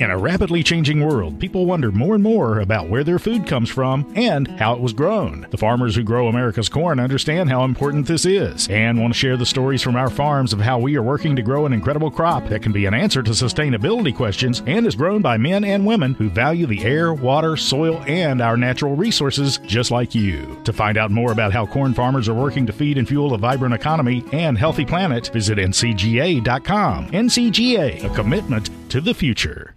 In a rapidly changing world, people wonder more and more about where their food comes from and how it was grown. The farmers who grow America's corn understand how important this is and want to share the stories from our farms of how we are working to grow an incredible crop that can be an answer to sustainability questions and is grown by men and women who value the air, water, soil, and our natural resources just like you. To find out more about how corn farmers are working to feed and fuel a vibrant economy and healthy planet, visit ncga.com. NCGA, a commitment to the future.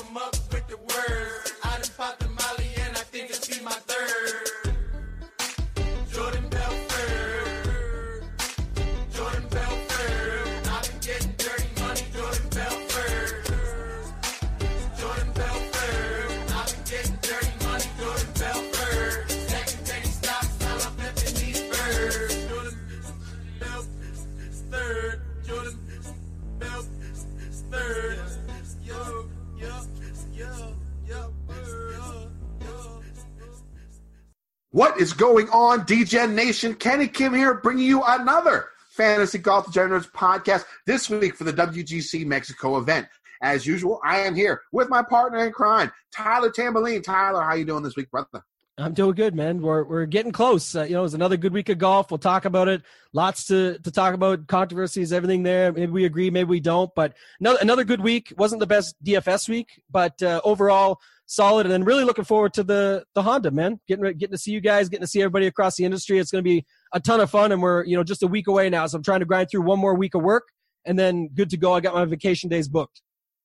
Ciroc, trip 'em up What is going on, Degen Nation? Kenny Kim here, bringing you another Fantasy Golf Degenerates podcast this week for the WGC Mexico event. As usual, I am here with my partner in crime, Tyler Tamboline. Tyler, how you doing this week, brother? I'm doing good, man. We're we're getting close. Uh, you know, it's another good week of golf. We'll talk about it. Lots to to talk about. Controversies, everything there. Maybe we agree, maybe we don't. But another another good week. wasn't the best DFS week, but uh, overall solid. And then really looking forward to the the Honda, man. Getting getting to see you guys, getting to see everybody across the industry. It's going to be a ton of fun. And we're you know just a week away now, so I'm trying to grind through one more week of work, and then good to go. I got my vacation days booked.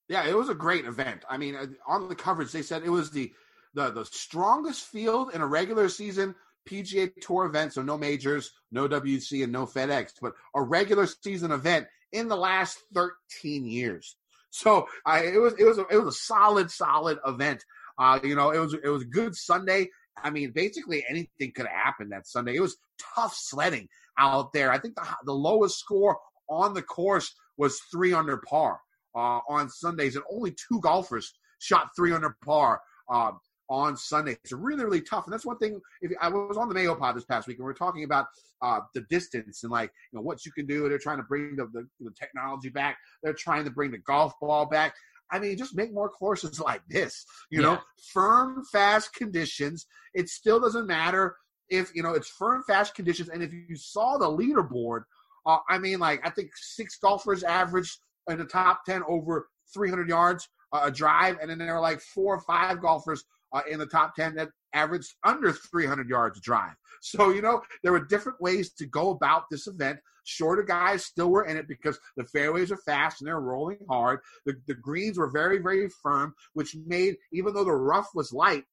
Yeah, it was a great event. I mean, uh, on the coverage, they said it was the the the strongest field in a regular season PGA Tour event. So no majors, no WC, and no FedEx, but a regular season event in the last 13 years. So I, it was it was a, it was a solid solid event. Uh, you know, it was it was a good Sunday. I mean, basically anything could have happened that Sunday. It was tough sledding out there. I think the the lowest score on the course was three under par uh, on Sundays, and only two golfers shot three under par uh, on Sunday. It's really, really tough, and that's one thing. If I was on the Mayo Pod this past week, and we are talking about uh, the distance and like you know what you can do. They're trying to bring the, the, the technology back. They're trying to bring the golf ball back. I mean, just make more courses like this. You know, firm, fast conditions. It still doesn't matter if you know it's firm, fast conditions. And if you saw the leaderboard, uh, I mean, like I think six golfers averaged in the top ten over 300 yards uh, a drive, and then there were like four or five golfers uh, in the top 10 that averaged under 300 yards drive. So, you know, there were different ways to go about this event. Shorter guys still were in it because the fairways are fast and they're rolling hard. The, the greens were very, very firm, which made, even though the rough was light,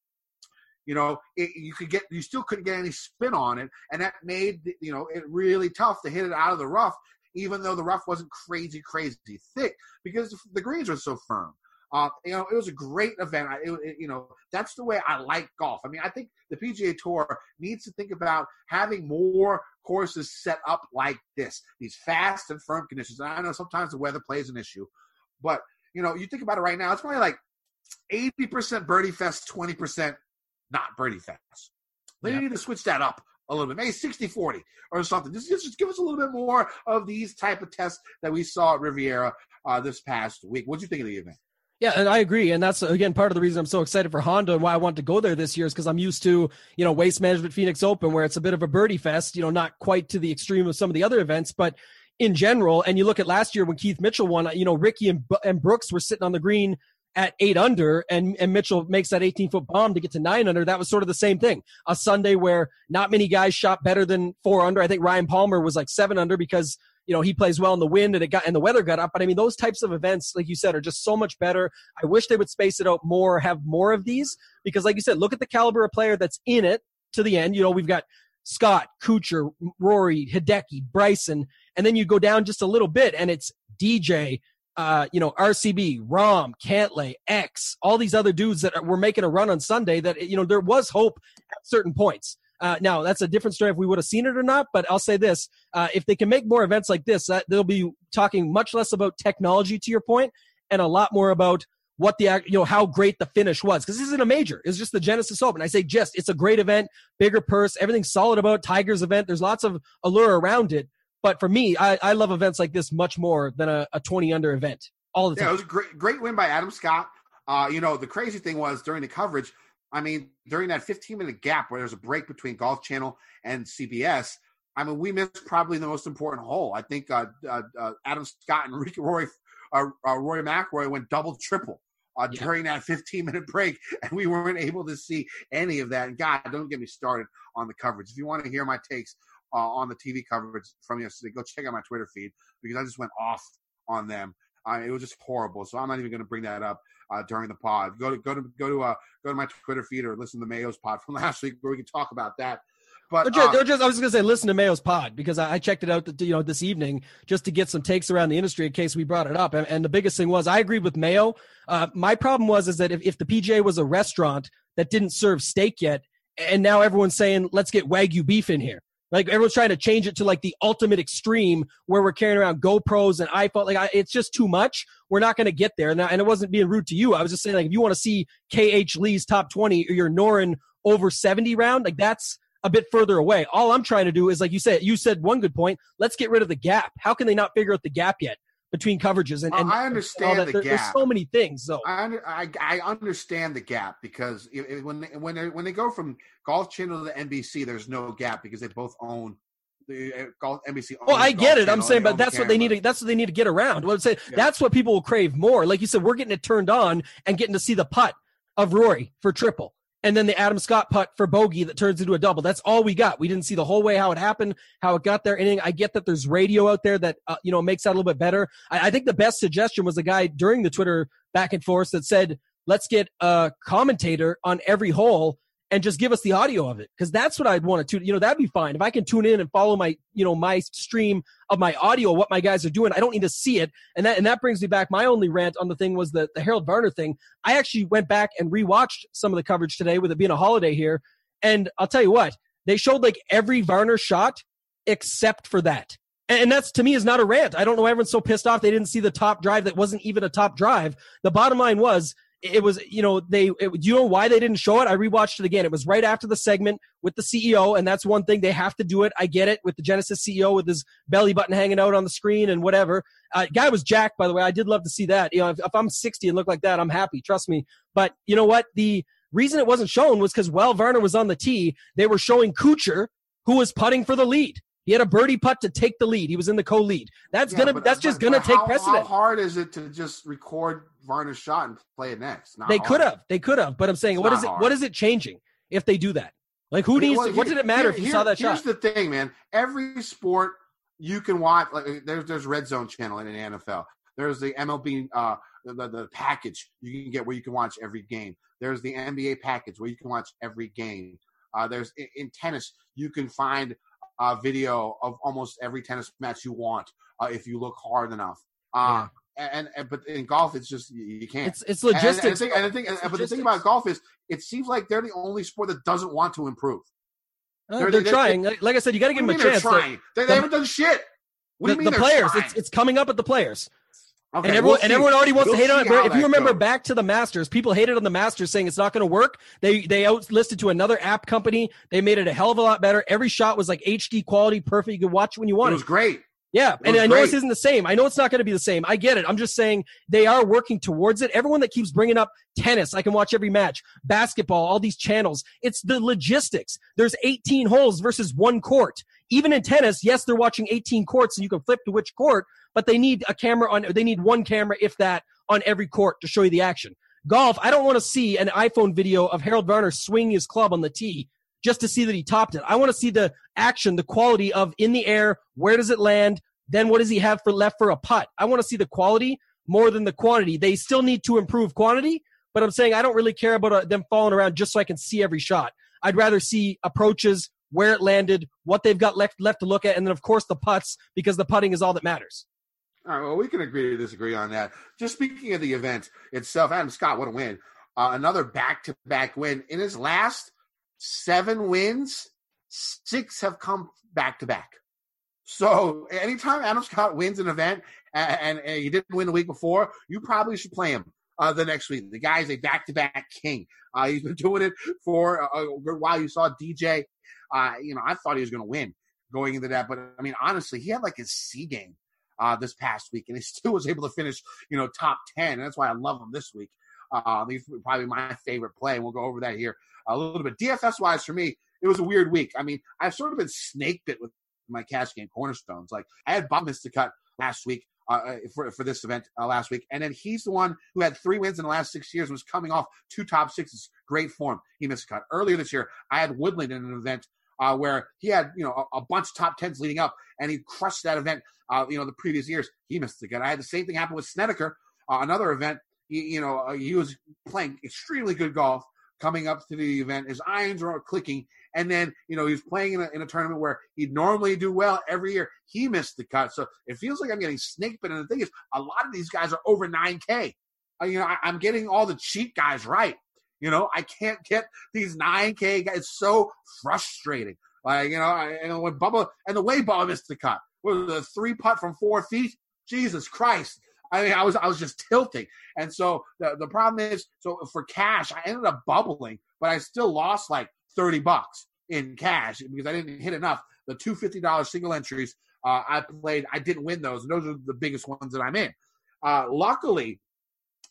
you know, it, you could get, you still couldn't get any spin on it. And that made, you know, it really tough to hit it out of the rough, even though the rough wasn't crazy, crazy thick because the greens were so firm. Uh, you know, it was a great event. I, it, it- you know, that's the way I like golf. I mean, I think the PGA Tour needs to think about having more courses set up like this, these fast and firm conditions. And I know sometimes the weather plays an issue, but you know, you think about it right now, it's probably like 80% birdie fest, 20% not birdie fest. They Yeah. need to switch that up a little bit, maybe 60 40 or something. Just, just give us a little bit more of these type of tests that we saw at Riviera uh, this past week. What do you think of the event? Yeah, and I agree, and that's again part of the reason I'm so excited for Honda and why I want to go there this year is because I'm used to you know Waste Management Phoenix Open where it's a bit of a birdie fest, you know, not quite to the extreme of some of the other events, but in general. And you look at last year when Keith Mitchell won, you know, Rickie and, and Brooks were sitting on the green at eight under and, and Mitchell makes that 18 foot bomb to get to nine under. That was sort of the same thing. A Sunday where not many guys shot better than four under. I think Ryan Palmer was like seven under because you know he plays well in the wind and it got and the weather got up. But i mean those types of events like you said are just so much better. I wish they would space it out more have more of these because like you said look at the caliber of player that's in it to the end. You know we've got scott kuchar rory hideki bryson and then you go down just a little bit and it's dj uh, you know, RCB, Rahm, Cantlay, X, all these other dudes that were making a run on Sunday that, you know, there was hope at certain points. Uh, now that's a different story if we would have seen it or not. But I'll say this: uh, if they can make more events like this, uh, they'll be talking much less about technology, to your point, and a lot more about what the you know how great the finish was because this isn't a major it's just the genesis open i say just it's a great event bigger purse everything's solid about tigers event there's lots of allure around it but for me i, I love events like this much more than a, a 20 under event all the time Yeah, it was a great, great win by Adam Scott. Uh, you know, the crazy thing was during the coverage, I mean, during that 15 minute gap where there's a break between Golf Channel and CBS, I mean, we missed probably the most important hole. I think uh, uh, uh, Adam Scott and Ricky Roy, uh, uh, Roy McRoy went double triple. Uh, Yeah. During that 15 minute break, and we weren't able to see any of that. And God, don't get me started on the coverage. If you want to hear my takes uh, on the TV coverage from yesterday, go check out my Twitter feed because I just went off on them. Uh, it was just horrible. So I'm not even going to bring that up uh, during the pod. Go to go to go to uh, go to my Twitter feed or listen to Mayo's pod from last week where we can talk about that. But Or just, uh, just- I was going to say, listen to Mayo's pod because I, I checked it out, you know, this evening just to get some takes around the industry in case we brought it up. And, and the biggest thing was, I agreed with Mayo. Uh, my problem was is that if, if the PGA was a restaurant that didn't serve steak yet, and now everyone's saying let's get wagyu beef in here. Like everyone's trying to change it to like the ultimate extreme where we're carrying around GoPros and iPhone. Like I, it's just too much. We're not going to get there. And, I- and it wasn't being rude to you. I was just saying like if you want to see KH Lee's top 20 or your Noren over 70 round, like that's a bit further away. All I'm trying to do is like you said, you said one good point. Let's get rid of the gap. How can they not figure out the gap yet between coverages and, I- and I understand that? the There- There's so many things. So I, under, I I understand the gap because it, it- when they, when they when they go from Golf Channel to the NBC, there's no gap because they both own the uh, Golf NBC. Well, I get it. I'm saying, but that's what they need. To, that's what they need to get around. What I'm saying, Yeah. that's what people will crave more. Like you said, we're getting it turned on and getting to see the putt of Rory for triple, and then the Adam Scott putt for bogey that turns into a double. That's all we got. We didn't see the whole way how it happened, how it got there. Anything. I get that there's radio out there that uh, you know makes that a little bit better. I, I think the best suggestion was the guy during the Twitter back and forth that said, "Let's get a commentator on every hole." And just give us the audio of it because that's what I'd want to tune. You know, that'd be fine if I can tune in and follow my, you know, my stream of my audio, what my guys are doing. I don't need to see it, and that and that brings me back. My only rant on the thing was the the Harold Varner thing. I actually went back and rewatched some of the coverage today with it being a holiday here, and I'll tell you what they showed like every Varner shot except for that. And that's to me is not a rant. I don't know why everyone's so pissed off they didn't see the top drive that wasn't even a top drive. The bottom line was it was you know they it, do you know why they didn't show it? I rewatched it again. It was right after the segment with the ceo and that's one thing they have to do it. I get it with the genesis ceo with his belly button hanging out on the screen and whatever. Uh, guy was jack by the way. I did love to see that. You know if, if i'm 60 and look like that i'm happy trust me. But you know what? The reason it wasn't shown was because while Varner was on the tee they were showing Kuchar who was putting for the lead. He had a birdie putt to take the lead. He was in the co-lead. That's Yeah, gonna but- that's just but- gonna but take how, precedent. How hard is it to just record Varner's shot and play it next? Not They hard. could have. They could have. But I'm saying, It's what is it? hard. What is it changing if they do that? Like, who Okay, needs? well, to, what did it matter here- if you here- saw that here's shot? Here's the thing, man. Every sport you can watch. Like there's there's Red Zone channel in the NFL. There's the MLB uh, the, the package you can get where you can watch every game. There's the NBA package where you can watch every game. Uh, there's in, in tennis you can find a video of almost every tennis match you want uh, if you look hard enough. Uh, and, and but in golf it's just you, can't. It's it's And- and- logistics. And, the thing, and the thing, It's but the thing about golf is, it seems like they're the only sport that doesn't want to improve. Uh, they're- they're, they- trying. Like, like I said, you got to give them a chance. They're trying. They, the- they haven't done shit. What The, do you mean the they're players. trying? It's it's coming up at the players. Okay, and everyone we'll and everyone already wants We'll to hate on it. But if you remember goes. back to the Masters, people hated on the Masters, saying it's not going to work. They they outlisted to another app company. They made it a hell of a lot better. Every shot was like HD quality, perfect. You could watch when you wanted. it was great. Yeah, and I know this isn't the same. I know it's not going to be the same. I get it. I'm just saying they are working towards it. Everyone that keeps bringing up tennis, I can watch every match, basketball, all these channels. It's the logistics. There's 18 holes versus one court. even in tennis, yes, they're watching 18 courts and you can flip to which court, but they need a camera on, they need one camera, if that, on every court to show you the action. Golf, I don't want to see an iPhone video of Harold Varner swing his club on the tee just to see that he topped it. I want to see the action, the quality of in the air, where does it land, then what does he have for left for a putt? I want to see the quality more than the quantity. They still need to improve quantity, but I'm saying I don't really care about uh, them falling around just so I can see every shot. I'd rather see approaches, where it landed, what they've got left left to look at, and then of course the putts because the putting is all that matters. All right, well, we can agree to disagree on that. Just speaking of the event itself, Adam Scott, what a win. Uh, another back to back win. In his last seven wins, six have come back to back. So anytime Adam Scott wins an event and, and, and, he didn't win the week before, you probably should play him uh, the next week. The guy's a back to back king. Uh, he's been doing it for a, a good while. You saw DJ. Uh, you know, I thought he was going to win going into that, but I mean, honestly, he had like his C game uh, this past week, and he still was able to finish, you know, top ten. And that's why I love him this week. Uh, he's probably my favorite play. We'll go over that here a little bit. DFS wise, for me, it was a weird week. I mean, I've sort of been snake bit with my cash game cornerstones. Like I had Bubba to cut last week uh, uh, for for this event uh, last week, and then he's the one who had three wins in the last six years. Was coming off two top sixes, great form. He missed a cut earlier this year. I had Woodland in an event uh, where he had you know a, a, bunch of top tens leading up, and he crushed that event. Uh, you know the previous years he missed the cut. I had the same thing happen with Snedeker, uh, another event. He, you know he was playing extremely good golf coming up to the event. His irons were clicking, and then you know he's playing in a, in a tournament where he'd normally do well every year. He missed the cut, so it feels like I'm getting snake bit. And the thing is, a lot of these guys are over 9K. Uh, you know, I, I'm getting all the cheap guys right. You know, I can't get these 9K guys. It's so frustrating. Like, you know, I, and when Bubba, and the way Bubba missed the cut, was a three putt from four feet. Jesus Christ. I mean, I was I was just tilting, and so the the problem is, so for cash, I ended up bubbling, but I still lost like thirty bucks in cash because I didn't hit enough. The two fifty dollars single entries uh, I played, I didn't win those, and those are the biggest ones that I'm in. Uh, luckily,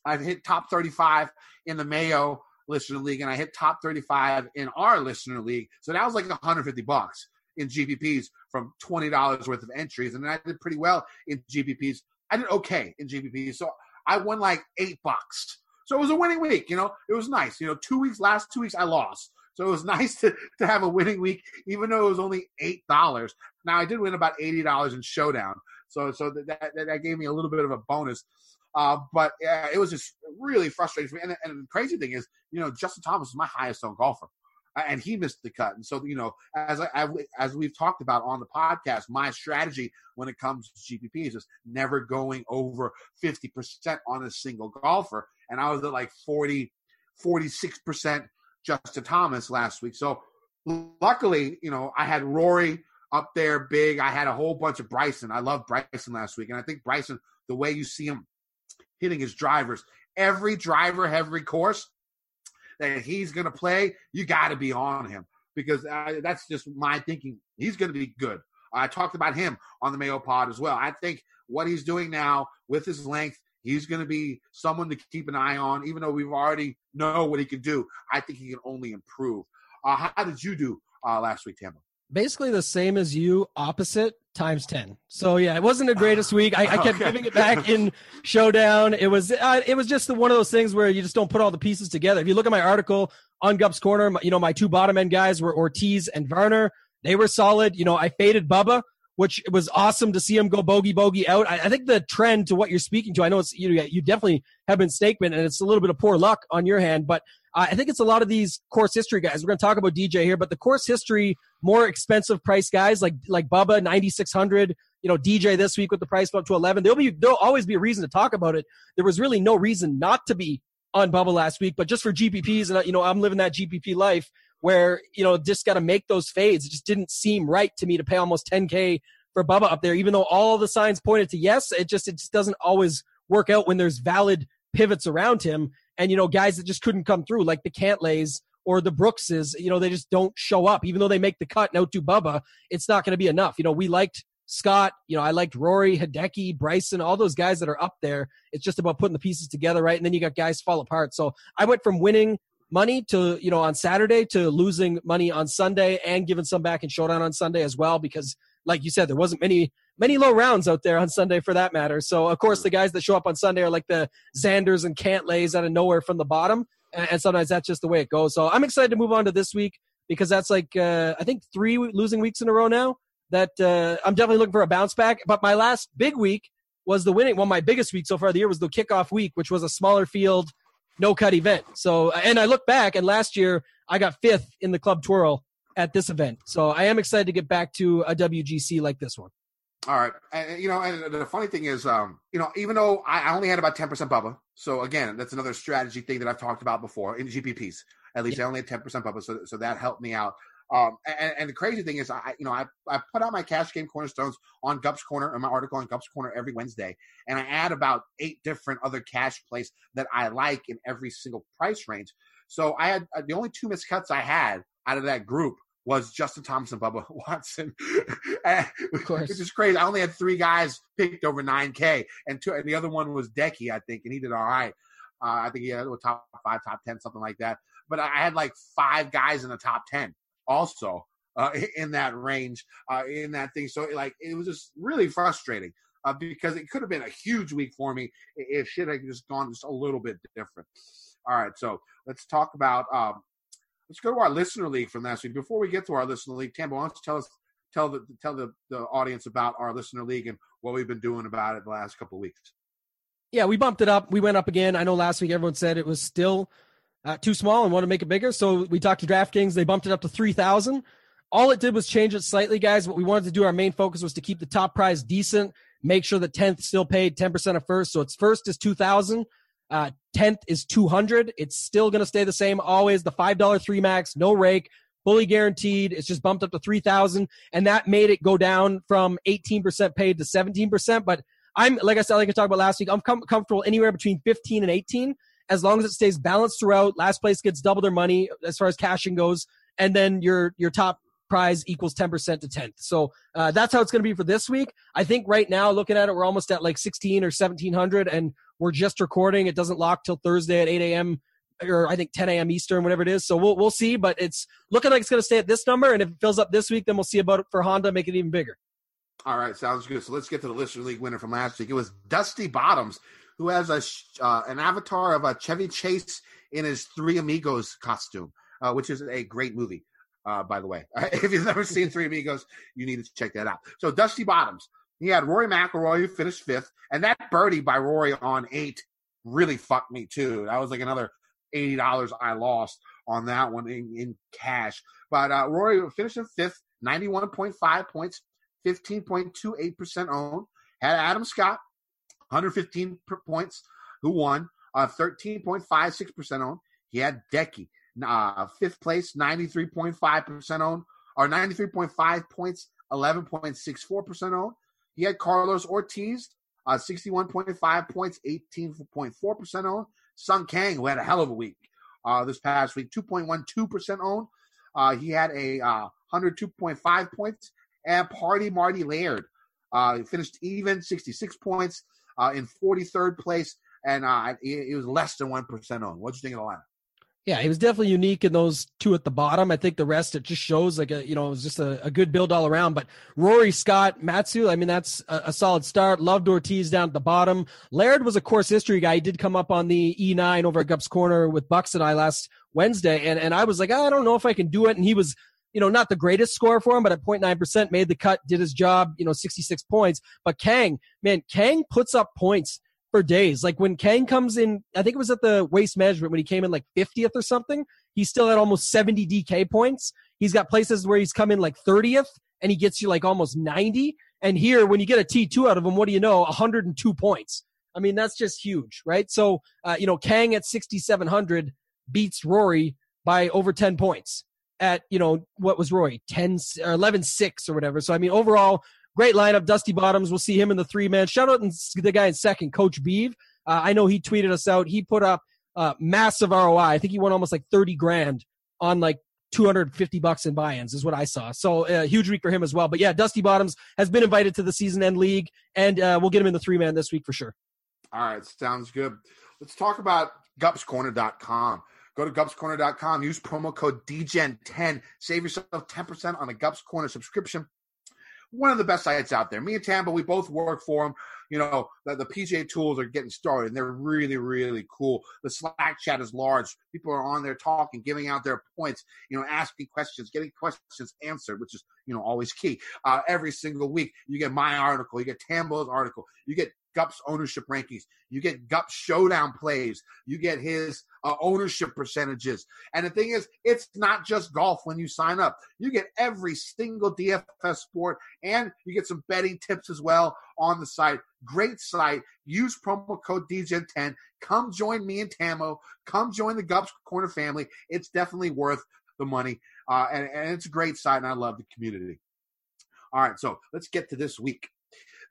I've hit top thirty five in the Mayo listener league, and I hit top thirty five in our listener league. So that was like one hundred fifty bucks in GPPs from twenty dollars worth of entries, and I did pretty well in GPPs I did okay in GPP. So I won like eight bucks. So it was a winning week. You know, it was nice. You know, two weeks, last two weeks, I lost. So it was nice to, to have a winning week, even though it was only eight dollars. Now I did win about eighty dollars in Showdown, so so that, that, that gave me a little bit of a bonus. Uh, but uh, it was just really frustrating for me. And, and the crazy thing is, you know, Justin Thomas is my highest owned golfer and he missed the cut. And so, you know, as I, as we've talked about on the podcast, my strategy when it comes to GPPs is just never going over 50% on a single golfer. And I was at like 40, 46% Justin Thomas last week. So luckily, you know, I had Rory up there big. I had a whole bunch of Bryson. I love Bryson last week. And I think Bryson, the way you see him hitting his drivers, every driver, every course, that he's going to play, you got to be on him because that's just my thinking. He's going to be good. I talked about him on the Mayo Pod as well. I think what he's doing now with his length, he's going to be someone to keep an eye on. Even though we've already know what he can do, I think he can only improve. Uh, how did you do uh, last week, Tambo? Basically the same as you, opposite times 10. So yeah, it wasn't the greatest week. I, I kept okay. giving it back in showdown. It was, uh, it was just the, one of those things where you just don't put all the pieces together. If you look at my article on Gup's corner, you know, my two bottom end guys were Ortiz and Varner. They were solid. You know, I faded Bubba, which was awesome to see him go bogey bogey out. I, I think the trend to what you're speaking to, I know it's, you, you definitely have been statement and it's a little bit of poor luck on your hand, but uh, I think it's a lot of these course history guys. We're going to talk about DJ here, but the course history, more expensive price guys like like Bubba, ninety six hundred. You know, DJ this week with the price up to eleven. There'll be there'll always be a reason to talk about it. There was really no reason not to be on Bubba last week, but just for GPPs, and you know, I'm living that GPP life where you know just got to make those fades. It just didn't seem right to me to pay almost 10k for Bubba up there, even though all the signs pointed to yes. It just it just doesn't always work out when there's valid pivots around him and you know guys that just couldn't come through like the Cantlays or the Brookses, you know, they just don't show up. Even though they make the cut and outdo Bubba, it's not going to be enough. You know, we liked Scott, you know, I liked Rory, Hideki, Bryson, all those guys that are up there. It's just about putting the pieces together, right? And then you got guys fall apart. So I went from winning money to you know on Saturday to losing money on Sunday and giving some back in showdown on Sunday as well because like you said there wasn't many many low rounds out there on Sunday for that matter. So of course the guys that show up on Sunday are like the Xanders and Cantlays out of nowhere from the bottom, and, sometimes that's just the way it goes. So I'm excited to move on to this week because that's like uh, I think three losing weeks in a row now. That uh, I'm definitely looking for a bounce back. But my last big week was the winning. Well, my biggest week so far of the year was the kickoff week, which was a smaller field, no cut event. So, and I look back, and last year I got fifth in the club twirl at this event. So I am excited to get back to a WGC like this one. All right, and you know, and the funny thing is, um, you know, even though I only had about ten percent Bubba, so again, that's another strategy thing that I've talked about before in GPPs. At least yeah. I only had ten percent Bubba, so so that helped me out. Um, and, and, the crazy thing is, I you know I, I put out my cash game cornerstones on Gups Corner in my article on Gups Corner every Wednesday, and I add about eight different other cash plays that I like in every single price range. So I had uh, the only two miscuts I had out of that group was Justin Thomas and Bubba Watson, of course. which is crazy. I only had three guys picked over 9K, and, two, and the other one was Decky, I think, and he did all right. Uh, I think he had a top five, top 10, something like that. But I had like five guys in the top 10 also uh, in that range, uh, in that thing. So like it was just really frustrating uh, because it could have been a huge week for me if shit had just gone just a little bit different. All right, so let's talk about. Um, let's go to our listener league from last week. Before we get to our listener league, Tambo, why don't you tell us, tell the tell the, the audience about our listener league and what we've been doing about it the last couple of weeks. Yeah, we bumped it up. We went up again. I know last week everyone said it was still uh, too small and want to make it bigger. So we talked to DraftKings. They bumped it up to 3,000. All it did was change it slightly, guys. What we wanted to do, our main focus was to keep the top prize decent, make sure that 10th still paid 10% of first. So its first is 2,000. Uh, 10th is 200. It's still going to stay the same. Always the $5 three max, no rake, fully guaranteed. It's just bumped up to 3,000. And that made it go down from 18% paid to 17%. But I'm, like I said, like I talked about last week, I'm com- comfortable anywhere between 15 and 18 as long as it stays balanced throughout. Last place gets double their money as far as cashing goes, and then your your top prize equals 10% to 10th. So uh, that's how it's going to be for this week. I think right now, looking at it, we're almost at like 16 or 1700, and we're just recording. It doesn't lock till Thursday at 8 a.m. or I think 10 a.m. Eastern, whatever it is. So we'll we'll see, but it's looking like it's going to stay at this number. And if it fills up this week, then we'll see about it for Honda, make it even bigger. All right, sounds good. So let's get to the Listener League winner from last week. It was Dusty Bottoms who has a uh, an avatar of a Chevy Chase in his Three Amigos costume, uh, which is a great movie, uh, by the way. if you've never seen Three Amigos, you need to check that out. So Dusty Bottoms, he had Rory McIlroy who finished fifth, and that birdie by Rory on eight really fucked me too. That was like another eighty dollars I lost on that one in, in cash. But uh, Rory finished in fifth, ninety one point five points, fifteen point two eight percent owned. Had Adam Scott 115 points, who won, uh, 13.56% owned. He had Decky, uh, fifth place, 93.5% owned, or 93.5 points, 11.64% owned. He had Carlos Ortiz, uh, 61.5 points, 18.4% owned. Sung Kang, who had a hell of a week uh, this past week, 2.12% owned. Uh, he had a uh, 102.5 points. And Party Marty Laird uh, finished even, 66 points uh, in 43rd place, and uh, it, was less than 1% on. What do you think of the lineup? Yeah, he was definitely unique in those two at the bottom. I think the rest it just shows like a you know it was just a, a good build all around. But Rory Scott Matsu, I mean that's a, a, solid start. Loved Ortiz down at the bottom. Laird was a course history guy. He did come up on the E9 over at Gups Corner with Bucks and I last Wednesday, and and I was like ah, I don't know if I can do it, and he was you know, not the greatest score for him, but at 0.9% made the cut, did his job, you know, 66 points. But Kang, man, Kang puts up points for days. Like when Kang comes in, I think it was at the waste management when he came in like 50th or something. He still had almost 70 DK points. He's got places where he's come in like 30th and he gets you like almost 90. And here, when you get a T2 out of him, what do you know? 102 points. I mean, that's just huge, right? So, uh, you know, Kang at 6,700 beats Rory by over 10 points at you know what was Rory? 10 or 11 6 or whatever. So I mean overall great lineup. Dusty Bottoms. We'll see him in the three man. Shout out to the guy in second, Coach Beeve. Uh, I know he tweeted us out. He put up uh, massive ROI. I think he won almost like 30 grand on like 250 bucks in buy-ins is what I saw. So uh, huge week for him as well. But yeah, Dusty Bottoms has been invited to the season end league, and uh, we'll get him in the three man this week for sure. All right, sounds good. Let's talk about gupscorner.com. Go to gupscorner.com, use promo code DEGEN10, save yourself 10% on a Gups Corner subscription. One of the best sites out there. Me and Tambo, we both work for them. You know, the, the PGA tools are getting started, and they're really, really cool. The Slack chat is large. People are on there talking, giving out their points, you know, asking questions, getting questions answered, which is, you know, always key. Uh, every single week, you get my article, you get Tambo's article, you get Gup's ownership rankings. You get Gup showdown plays. You get his uh, ownership percentages. And the thing is, it's not just golf when you sign up. You get every single DFS sport and you get some betting tips as well on the site. Great site. Use promo code DEGEN10. Come join me and Tambo. Come join the Gups Corner family. It's definitely worth the money. Uh, and, and it's a great site, and I love the community. All right, so let's get to this week.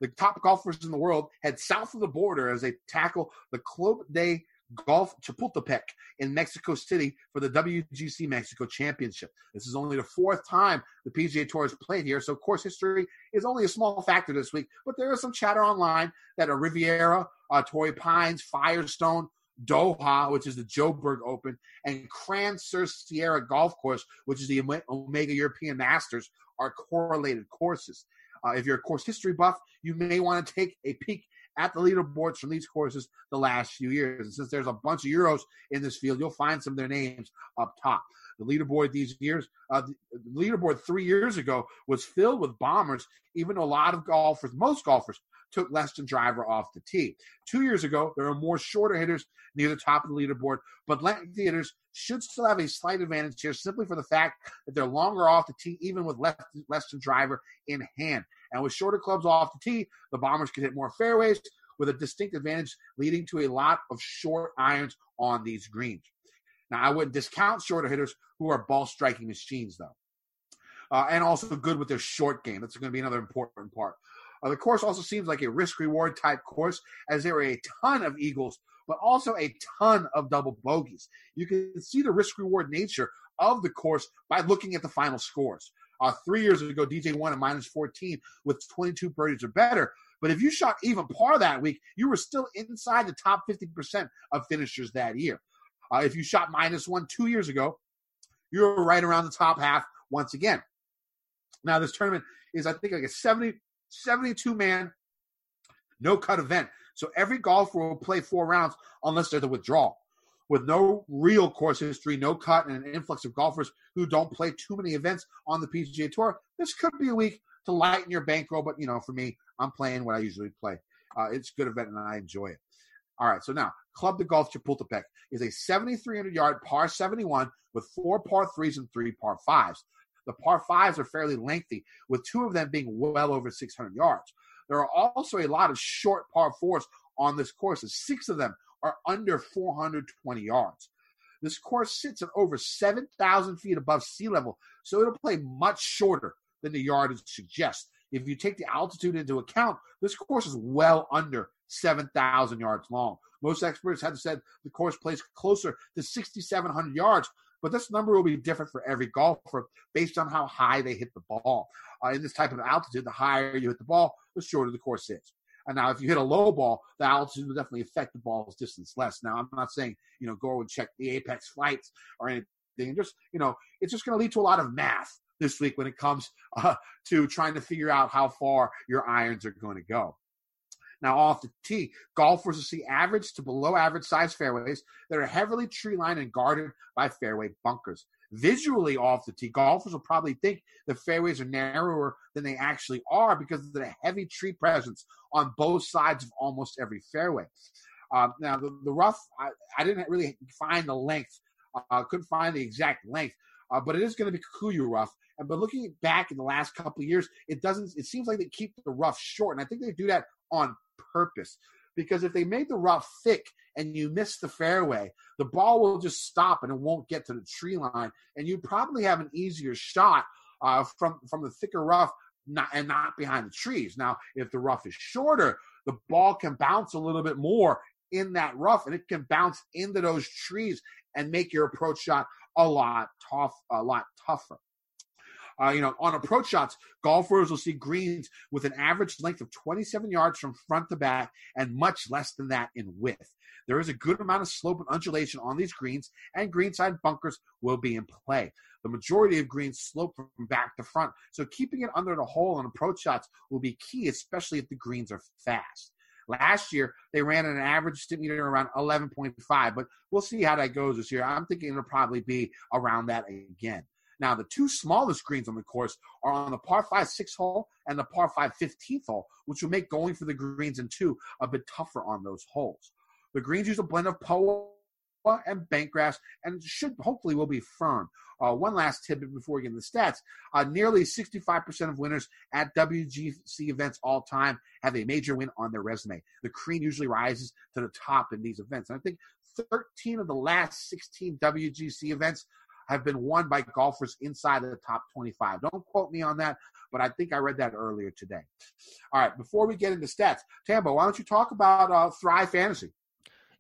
The top golfers in the world head south of the border as they tackle the Club de Golf Chapultepec in Mexico City for the WGC Mexico Championship. This is only the fourth time the PGA Tour has played here, so course history is only a small factor this week. But there is some chatter online that a Riviera, uh, Torrey Pines, Firestone, Doha, which is the Joburg Open, and Crans-sur-Sierre Golf Course, which is the Omega European Masters, are correlated courses. Uh, if you're a course history buff, you may want to take a peek at the leaderboards from these courses the last few years. And since there's a bunch of Euros in this field, you'll find some of their names up top. The leaderboard these years, uh, the, leaderboard three years ago was filled with bombers, even a lot of golfers, most golfers, took less than driver off the tee. Two years ago, there are more shorter hitters near the top of the leaderboard, but lengthy hitters should still have a slight advantage here simply for the fact that they're longer off the tee, even with less, less than driver in hand. And with shorter clubs off the tee, the Bombers can hit more fairways with a distinct advantage, leading to a lot of short irons on these greens. Now, I wouldn't discount shorter hitters who are ball striking machines, though. Uh, and also good with their short game. That's going to be another important part. Uh, the course also seems like a risk reward type course, as there are a ton of eagles, but also a ton of double bogeys. You can see the risk reward nature of the course by looking at the final scores. Uh, three years ago, DJ won at minus 14 with 22 birdies or better. But if you shot even par that week, you were still inside the top 50% of finishers that year. Uh, if you shot minus one two years ago, you were right around the top half once again. Now, this tournament is, I think, like a 70, 72 man, no cut event. So every golfer will play four rounds unless they're the withdrawal. With no real course history, no cut, and an influx of golfers who don't play too many events on the PGA Tour, this could be a week to lighten your bankroll. But, you know, for me, I'm playing what I usually play. Uh, it's a good event and I enjoy it. All right, so now Club de Golf Chapultepec is a 7,300 yard par 71 with four par threes and three par fives. The par fives are fairly lengthy, with two of them being well over 600 yards. There are also a lot of short par fours on this course, and six of them are under 420 yards. This course sits at over 7,000 feet above sea level, so it'll play much shorter than the yardage suggests. If you take the altitude into account, this course is well under 7,000 yards long. Most experts have said the course plays closer to 6,700 yards, but this number will be different for every golfer based on how high they hit the ball. Uh, in this type of altitude, the higher you hit the ball, the shorter the course is. And now, if you hit a low ball, the altitude will definitely affect the ball's distance less. Now, I'm not saying you know go and check the apex flights or anything. Just you know, it's just going to lead to a lot of math this week when it comes uh, to trying to figure out how far your irons are going to go. Now, off the tee, golfers will see average to below average size fairways that are heavily tree lined and guarded by fairway bunkers. Visually off the tee, golfers will probably think the fairways are narrower than they actually are because of the heavy tree presence on both sides of almost every fairway. Uh, now, the, the rough, I, I, didn't really find the length, uh, couldn't find the exact length, uh, but it is going to be Kikuyu rough. And but looking back in the last couple of years, it doesn't. It seems like they keep the rough short, and I think they do that on purpose. Because if they made the rough thick and you miss the fairway, the ball will just stop and it won't get to the tree line, and you probably have an easier shot uh, from from the thicker rough, not, and not behind the trees. Now, if the rough is shorter, the ball can bounce a little bit more in that rough, and it can bounce into those trees and make your approach shot a lot tough, a lot tougher. Uh, you know, on approach shots, golfers will see greens with an average length of 27 yards from front to back and much less than that in width. There is a good amount of slope and undulation on these greens, and greenside bunkers will be in play. The majority of greens slope from back to front, so keeping it under the hole on approach shots will be key, especially if the greens are fast. Last year, they ran an average Stimpmeter around 11.5, but we'll see how that goes this year. I'm thinking it'll probably be around that again. Now, the two smallest greens on the course are on the par 5 6 hole and the par 5 15th hole, which will make going for the greens in two a bit tougher on those holes. The greens use a blend of POA and bent grass and should hopefully will be firm. Uh, one last tidbit before we get into the stats. Uh, nearly 65% of winners at WGC events all time have a major win on their resume. The cream usually rises to the top in these events. And I think 13 of the last 16 WGC events have been won by golfers inside of the top 25. Don't quote me on that, but I think I read that earlier today. All right, before we get into stats, Tambo, why don't you talk about uh, Thrive Fantasy?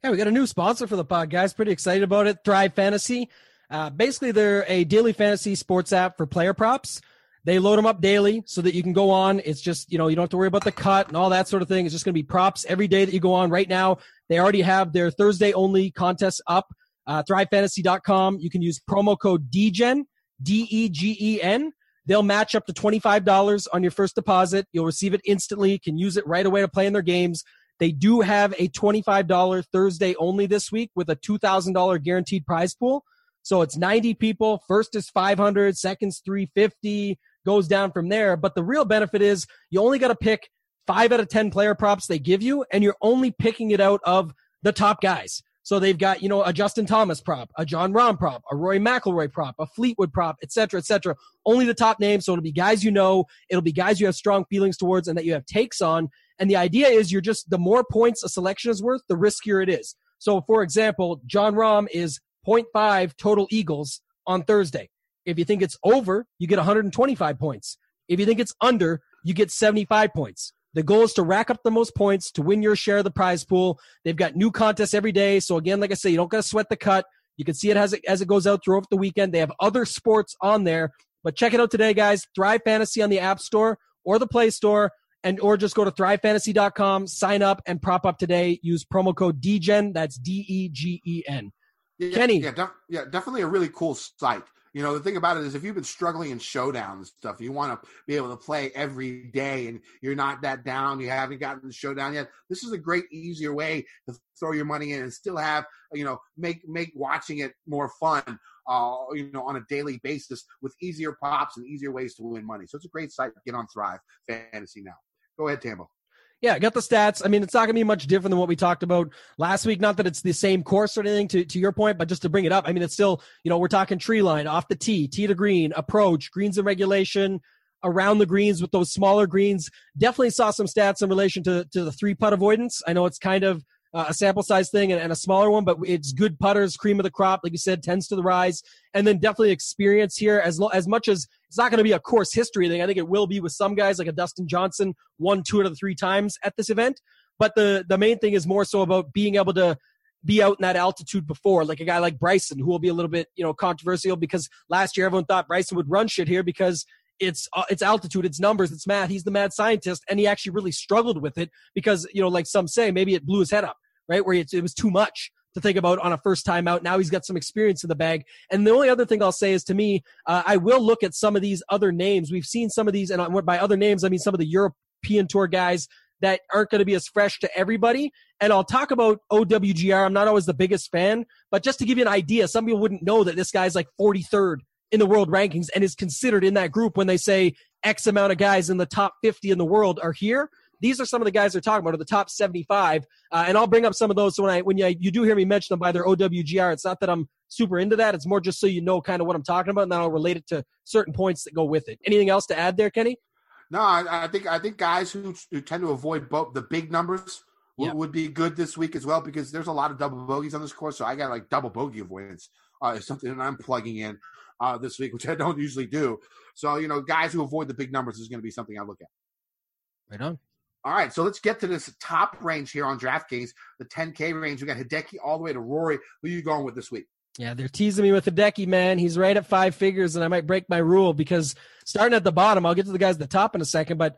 Yeah, we got a new sponsor for the pod, guys. Pretty excited about it. Thrive Fantasy. Uh, basically, they're a daily fantasy sports app for player props. They load them up daily so that you can go on. It's just, you know, you don't have to worry about the cut and all that sort of thing. It's just going to be props every day that you go on. Right now, they already have their Thursday only contests up. Uh, thrivefantasy.com. You can use promo code DEGEN, D E G E N. They'll match up to $25 on your first deposit. You'll receive it instantly. Can use it right away to play in their games. They do have a $25 Thursday only this week with a $2,000 guaranteed prize pool. So it's 90 people. First is 500, seconds 350, goes down from there. But the real benefit is you only got to pick five out of 10 player props they give you, and you're only picking it out of the top guys. So they've got, you know, a Justin Thomas prop, a Jon Rahm prop, a Rory McIlroy prop, a Fleetwood prop, et cetera, et cetera. Only the top names. So it'll be guys you know. It'll be guys you have strong feelings towards and that you have takes on. And the idea is you're just, the more points a selection is worth, the riskier it is. So for example, Jon Rahm is 0.5 total Eagles on Thursday. If you think it's over, you get 125 points. If you think it's under, you get 75 points. The goal is to rack up the most points to win your share of the prize pool. They've got new contests every day. So again, like I say, you don't got to sweat the cut. You can see it as it as it goes out throughout the weekend. They have other sports on there, but check it out today, guys. Thrive Fantasy on the App Store or the Play Store, and or just go to thrivefantasy.com, sign up, and prop up today. Use promo code DEGEN. That's D E G E N. Yeah, Kenny. Yeah, def- yeah, definitely a really cool site. You know, the thing about it is if you've been struggling in showdown stuff, you want to be able to play every day and you're not that down, you haven't gotten the showdown yet. This is a great, easier way to throw your money in and still have, you know, make make watching it more fun, uh, you know, on a daily basis with easier pops and easier ways to win money. So it's a great site get on Thrive Fantasy now. Go ahead, Tambo. Yeah, got the stats. I mean, it's not going to be much different than what we talked about last week. Not that it's the same course or anything to, to your point, but just to bring it up. I mean, it's still, you know, we're talking tree line, off the tee, tee to green, approach, greens and regulation, around the greens with those smaller greens. Definitely saw some stats in relation to, to the three putt avoidance. I know it's kind of uh, a sample size thing and, and, a smaller one, but it's good putters, cream of the crop, like you said, tends to the rise, and then definitely experience here as lo- as much as it's not going to be a course history thing. I think it will be with some guys like a Dustin Johnson, one, two out of the three times at this event. But the the main thing is more so about being able to be out in that altitude before, like a guy like Bryson, who will be a little bit you know controversial because last year everyone thought Bryson would run shit here because it's uh, it's altitude, it's numbers, it's math. He's the mad scientist, and he actually really struggled with it because you know, like some say, maybe it blew his head up, right? Where it, was too much to think about on a first time out. Now he's got some experience in the bag. And the only other thing I'll say is to me, uh, I will look at some of these other names. We've seen some of these, and by other names, I mean some of the European tour guys that aren't going to be as fresh to everybody. And I'll talk about OWGR. I'm not always the biggest fan, but just to give you an idea, some people wouldn't know that this guy's like 43rd in the world rankings and is considered in that group when they say X amount of guys in the top 50 in the world are here. These are some of the guys they're talking about, are the top 75. Uh, and I'll bring up some of those. So when I when you, you do hear me mention them by their OWGR, it's not that I'm super into that. It's more just so you know kind of what I'm talking about, and then I'll relate it to certain points that go with it. Anything else to add there, Kenny? No, I, I think I think guys who, who tend to avoid both the big numbers would, Yeah. would be good this week as well because there's a lot of double bogeys on this course. So I got like double bogey avoidance uh, is something that I'm plugging in uh, this week, which I don't usually do. So you know, guys who avoid the big numbers is going to be something I look at. Right on. All right, so let's get to this top range here on DraftKings, the 10K range. We got Hideki all the way to Rory. Who are you going with this week? Yeah, they're teasing me with Hideki, man. He's right at five figures, and I might break my rule because starting at the bottom, I'll get to the guys at the top in a second, but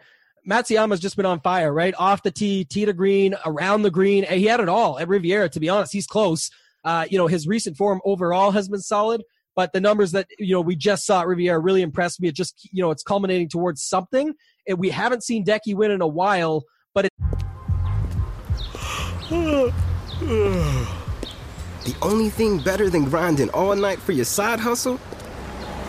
Matsuyama's just been on fire, right? Off the tee, tee to green, around the green. He had it all at Riviera, to be honest. He's close. Uh, you know, his recent form overall has been solid, but the numbers that, you know, we just saw at Riviera really impressed me. It just, you know, it's culminating towards something. And we haven't seen Decky win in a while, but it. The only thing better than grinding all night for your side hustle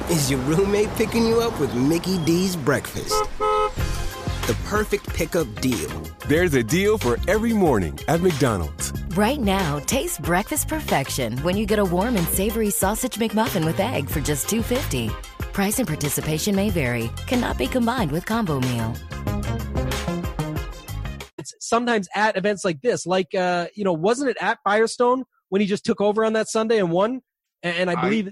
is your roommate picking you up with Mickey D's breakfast. The perfect pickup deal. There's a deal for every morning at McDonald's. Right now, taste breakfast perfection when you get a warm and savory sausage McMuffin with egg for just $2.50. Price and participation may vary. Cannot be combined with combo meal. It's sometimes at events like this, like, uh, you know, wasn't it at Firestone when he just took over on that Sunday and won? And, and I I- believe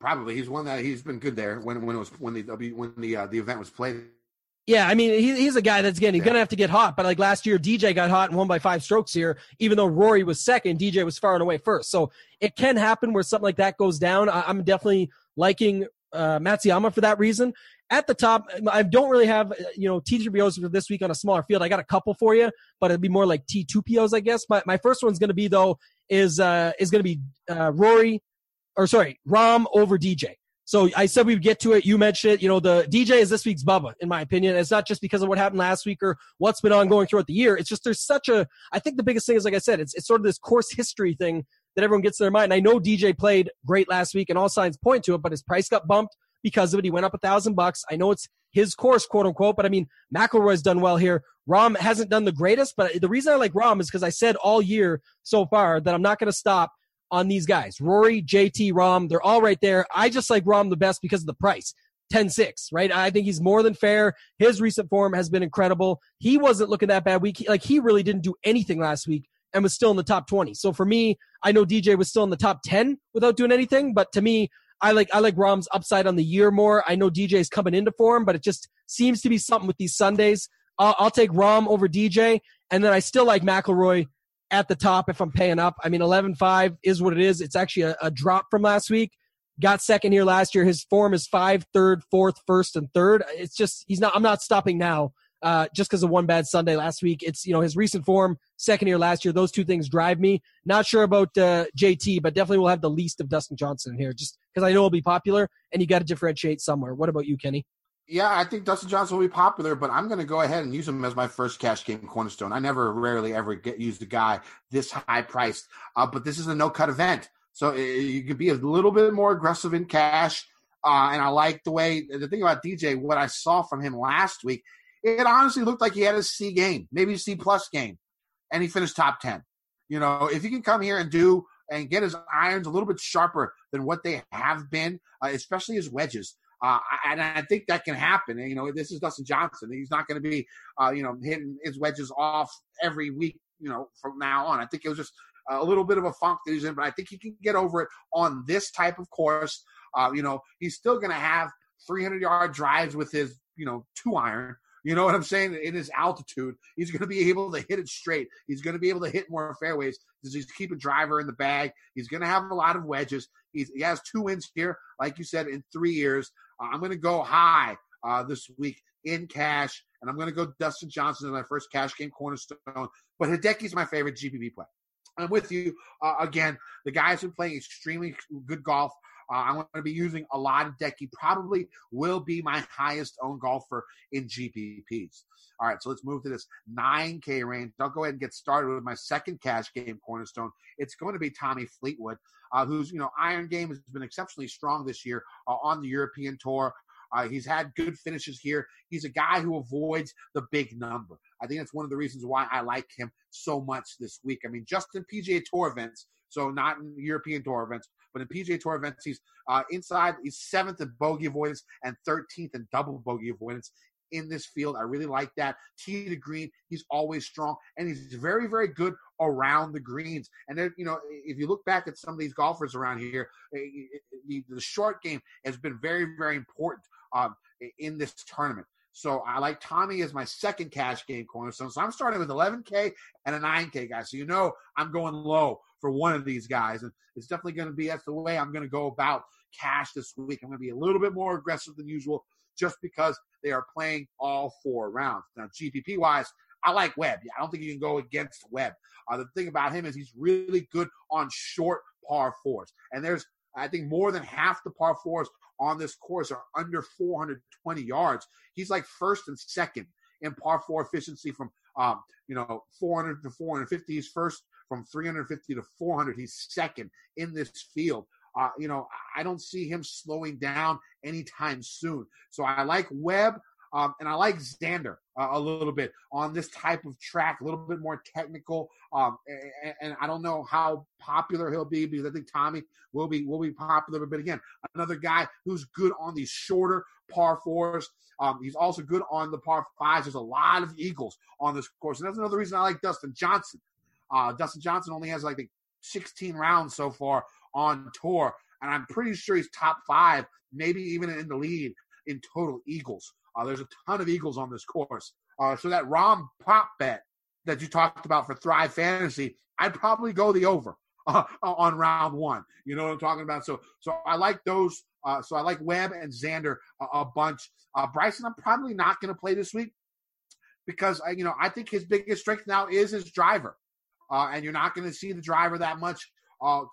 Probably he's one that he's been good there when when it was when the when the uh, the event was played. Yeah, I mean, he, he's a guy that's again, he's Yeah. gonna have to get hot. But like last year, DJ got hot and won by five strokes here, even though Rory was second. DJ was far and away first. So it can happen where something like that goes down. I, I'm definitely liking uh, Matsuyama for that reason. At the top, I don't really have uh, you know T3POs for this week on a smaller field. I got a couple for you, but it'd be more like T2POs, I guess. My my first one's gonna be though is uh is gonna be uh, Rory, or sorry, Rahm over DJ. So I said we would get to it. You mentioned it. You know, the DJ is this week's Bubba, in my opinion. It's not just because of what happened last week or what's been ongoing throughout the year. It's just there's such a. I think the biggest thing is, like I said, it's it's sort of this course history thing that everyone gets in their mind. I know DJ played great last week, and all signs point to it, but his price got bumped because of it. He went up a thousand bucks. I know it's his course, quote unquote, but I mean McIlroy's done well here. Rahm hasn't done the greatest, but the reason I like Rahm is because I said all year so far that I'm not going to stop on these guys. Rory, JT, Rahm, they're all right there. I just like Rahm the best because of the price. 10-6, right? I think he's more than fair. His recent form has been incredible. He wasn't looking that bad week. Like he really didn't do anything last week and was still in the top 20. So for me, I know DJ was still in the top 10 without doing anything, but to me, I like I like Rahm's upside on the year more. I know DJ's coming into form, but it just seems to be something with these Sundays. I'll, I'll take Rahm over DJ, and then I still like McIlroy at the top if I'm paying up. I mean, 11-5 is what it is. It's actually a, a drop from last week. Got second here last year. His form is five, third, fourth, first, and third. It's just he's not. I'm not stopping now. Uh, just because of one bad Sunday last week. It's you know his recent form, second year last year. Those two things drive me. Not sure about uh, JT, but definitely we'll have the least of Dustin Johnson here, just because I know he'll be popular, and you got to differentiate somewhere. What about you, Kenny? Yeah, I think Dustin Johnson will be popular, but I'm going to go ahead and use him as my first cash game cornerstone. I never, rarely ever get use the guy this high priced, uh, but this is a no cut event, so uh, you could be a little bit more aggressive in cash. Uh, and I like the way the thing about DJ, what I saw from him last week, it honestly looked like he had a C game, maybe a C plus game, and he finished top ten. You know, if he can come here and do and get his irons a little bit sharper than what they have been, uh, especially his wedges. Uh, and I think that can happen. And, you know, this is Dustin Johnson. He's not going to be, uh, you know, hitting his wedges off every week, you know, from now on. I think it was just a little bit of a funk that he's in, but I think he can get over it on this type of course. Uh, you know, he's still going to have 300 yard drives with his, you know, two iron. You know what I'm saying? In his altitude, he's going to be able to hit it straight. He's going to be able to hit more fairways because he's keep a driver in the bag. He's going to have a lot of wedges. He's, he has two wins here, like you said, in three years. Uh, I'm going to go high uh, this week in cash, and I'm going to go Dustin Johnson as my first cash game cornerstone. But Hideki's my favorite GPP play. I'm with you uh, again. The guy's been playing extremely good golf. Uh, I'm going to be using a lot of Decky. Probably will be my highest owned golfer in GPPs. All right, so let's move to this 9K range. I'll go ahead and get started with my second cash game cornerstone. It's going to be Tommy Fleetwood, uh, whose you know iron game has been exceptionally strong this year uh, on the European tour. Uh, he's had good finishes here. He's a guy who avoids the big number. I think that's one of the reasons why I like him so much this week. I mean, just in PGA Tour events, so not in European Tour events, but in PGA Tour events, he's uh, inside. He's seventh in bogey avoidance and 13th in double bogey avoidance in this field. I really like that. Tee to green, he's always strong, and he's very, very good around the greens. And then, you know, if you look back at some of these golfers around here, the, the short game has been very, very important um, in this tournament. So I like Tommy as my second cash game cornerstone. So I'm starting with 11K and a 9K guy. So you know I'm going low for one of these guys. And it's definitely going to be that's the way I'm going to go about cash this week. I'm going to be a little bit more aggressive than usual just because they are playing all four rounds. Now, GPP wise, I like Webb. I don't think you can go against Webb. Uh, the thing about him is he's really good on short par fours. And there's, I think, more than half the par fours on this course are under 420 yards. He's like first and second in par four efficiency from, um, you know, 400 to 450. He's first from 350 to 400. He's second in this field. Uh, you know, I don't see him slowing down anytime soon. So I like Webb. Um, and I like Xander uh, a little bit on this type of track, a little bit more technical. Um, and, and, I don't know how popular he'll be because I think Tommy will be will be popular. But again, another guy who's good on these shorter par fours. Um, he's also good on the par fives. There's a lot of eagles on this course, and that's another reason I like Dustin Johnson. Uh, Dustin Johnson only has like 16 rounds so far on tour, and I'm pretty sure he's top five, maybe even in the lead in total eagles. Uh, there's a ton of Eagles on this course. Uh, so that Rahm prop bet that you talked about for Thrive Fantasy, I'd probably go the over uh, on round one. You know what I'm talking about? So, so I like those. Uh, so I like Webb and Xander a, a bunch. Uh, Bryson, I'm probably not going to play this week because I, you know, I think his biggest strength now is his driver, uh, and you're not going to see the driver that much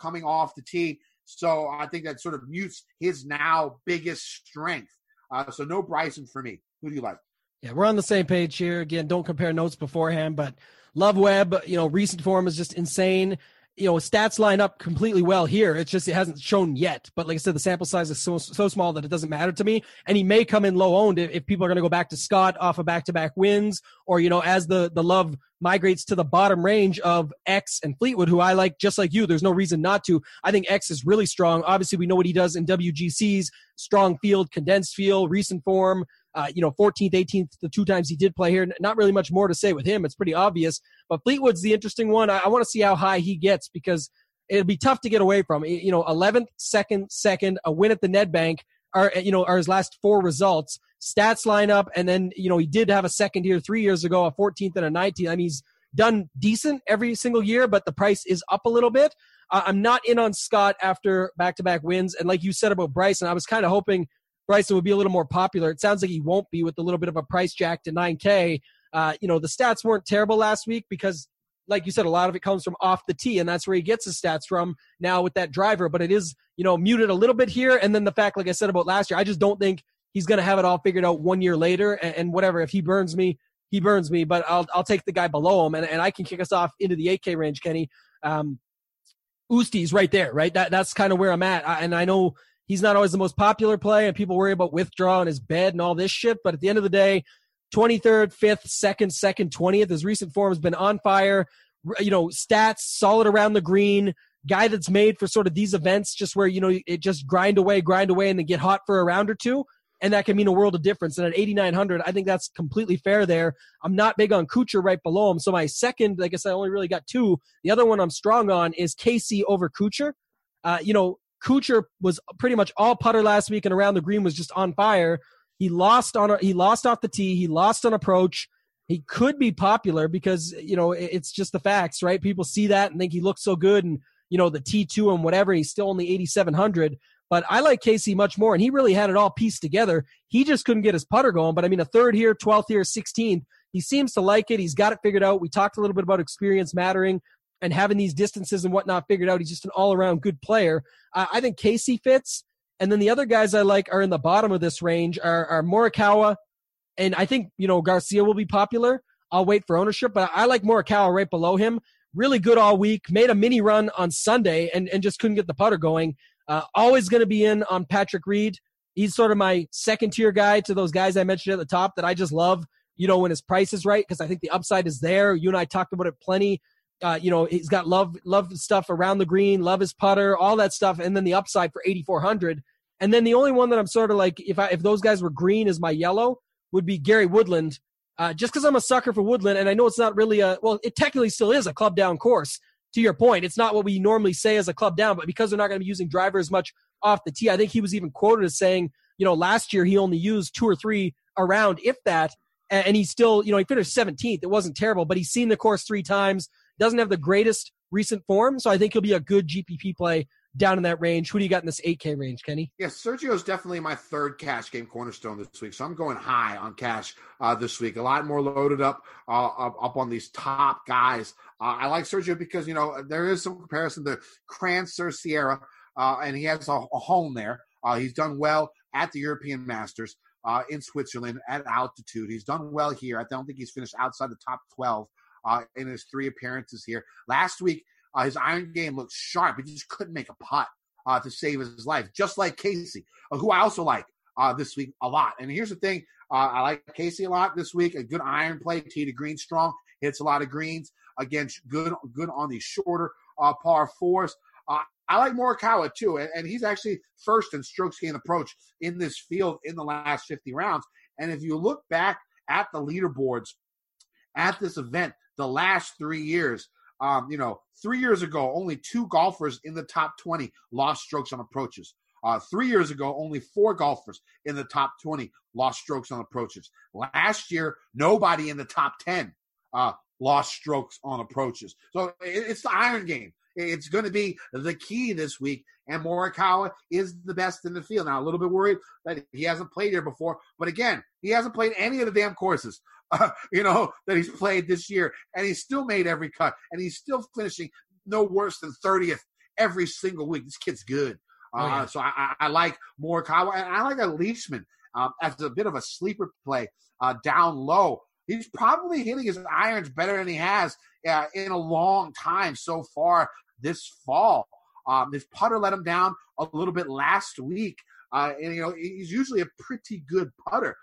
coming off the tee. So I think that sort of mutes his now biggest strength. Uh, so no Bryson for me. Who do you like? Yeah, we're on the same page here. Again, don't compare notes beforehand, but love Webb. You know, recent form is just insane. You know, stats line up completely well here. It's just it hasn't shown yet. But like I said, the sample size is so so small that it doesn't matter to me. And he may come in low owned if, if people are going to go back to Scott off of back to back wins, or you know, as the the love migrates to the bottom range of X and Fleetwood, who I like just like you. There's no reason not to. I think X is really strong. Obviously, we know what he does in WGCs, strong field, condensed field, recent form. Uh, you know, 14th, 18th, the two times he did play here. Not really much more to say with him. It's pretty obvious. But Fleetwood's the interesting one. I, I want to see how high he gets because it'll be tough to get away from. You know, 11th, second, second, a win at the Nedbank are you know are his last four results stats line up, and then you know he did have a second year three years ago, a 14th and a 19th. I mean, he's done decent every single year, but the price is up a little bit. I'm not in on Scott after back-to-back wins, and like you said about Bryson, I was kind of hoping Bryson would be a little more popular. It sounds like he won't be with a little bit of a price jack to 9K. Uh, you know, the stats weren't terrible last week because like you said, a lot of it comes from off the tee, and that's where he gets his stats from now with that driver. But it is, you know, muted a little bit here. And then the fact, like I said about last year, I just don't think he's going to have it all figured out one year later. And, and, whatever, if he burns me, he burns me. But I'll I'll take the guy below him, and, and I can kick us off into the 8K range, Kenny. Um, Usti's right there, right? That that's kind of where I'm at, I, and I know he's not always the most popular play, and people worry about withdrawal and his bed and all this shit. But at the end of the day, 23rd, 5th, 2nd, 2nd, 20th. His recent form has been on fire. You know, stats solid around the green. Guy that's made for sort of these events, just where, you know, it just grind away, grind away, and then get hot for a round or two and that can mean a world of difference. And at 8,900, I think that's completely fair there. I'm not big on Kuchar right below him. So my second, I guess I only really got two. The other one I'm strong on is Casey over Kuchar. Uh, you know, Kuchar was pretty much all putter last week and around the green was just on fire. He lost on a, he lost off the tee. He lost on approach. He could be popular because you know it's just the facts, right? People see that and think he looks so good, and you know the T two and whatever. He's still only 8,700. But I like Casey much more, and he really had it all pieced together. He just couldn't get his putter going. But I mean, a third here, 12th here, 16th. He seems to like it. He's got it figured out. We talked a little bit about experience mattering and having these distances and whatnot figured out. He's just an all around good player. I think Casey fits. And then the other guys I like are in the bottom of this range are, are Morikawa. And I think, you know, Garcia will be popular. I'll wait for ownership, but I like Morikawa right below him. Really good all week. Made a mini run on Sunday and, and just couldn't get the putter going. Uh, always going to be in on Patrick Reed. He's sort of my second tier guy to those guys I mentioned at the top that I just love, you know, when his price is right, because I think the upside is there. You and I talked about it plenty. Uh, you know, he's got love, love stuff around the green, love his putter, all that stuff, and then the upside for 8,400. And then the only one that I'm sort of like, if I, if those guys were green as my yellow, would be Gary Woodland. Uh, just because I'm a sucker for Woodland, and I know it's not really a well, it technically still is a club down course, to your point, it's not what we normally say as a club down, but because they're not going to be using driver as much off the tee, I think he was even quoted as saying You know, last year he only used two or three around, if that, and, he still, you know, he finished 17th. It wasn't terrible, but he's seen the course three times. Doesn't have the greatest recent form, so I think he'll be a good GPP play down in that range. Who do you got in this 8K range, Kenny? Yeah, Sergio's definitely my third cash game cornerstone this week. So I'm going high on cash uh, this week. A lot more loaded up uh, up, on these top guys. Uh, I like Sergio because you know there is some comparison to Crans-sur-Sierre, uh, and he has a, a home there. Uh, he's done well at the European Masters uh, in Switzerland at altitude. He's done well here. I don't think he's finished outside the top 12 uh, in his three appearances here. Last week, uh, his iron game looked sharp. He just couldn't make a putt uh, to save his life, just like Casey, uh, who I also like uh, this week a lot. And here's the thing uh, I like Casey a lot this week. A good iron play, tee to green strong, hits a lot of greens. Again, good, good on the shorter par fours. I like Morikawa too, and, and he's actually first in strokes gained approach in this field in the last 50 rounds. And if you look back at the leaderboards at this event, the last three years, um, you know, three years ago, only two golfers in the top 20 lost strokes on approaches. Uh, three years ago, only four golfers in the top 20 lost strokes on approaches. Last year, nobody in the top 10 uh, lost strokes on approaches. So it, it's the iron game. It's going to be the key this week. And Morikawa is the best in the field. Now, a little bit worried that he hasn't played here before. But again, he hasn't played any of the damn courses, uh, you know, that he's played this year. And he's still made every cut. And he's still finishing no worse than 30th every single week. This kid's good. Uh, oh, yeah. So I, I, like Morikawa. And I like a Leishman um, as a bit of a sleeper play uh, down low. He's probably hitting his irons better than he has uh, in a long time so far this fall. Um, this putter let him down a little bit last week. Uh, and, you know, he's usually a pretty good putter.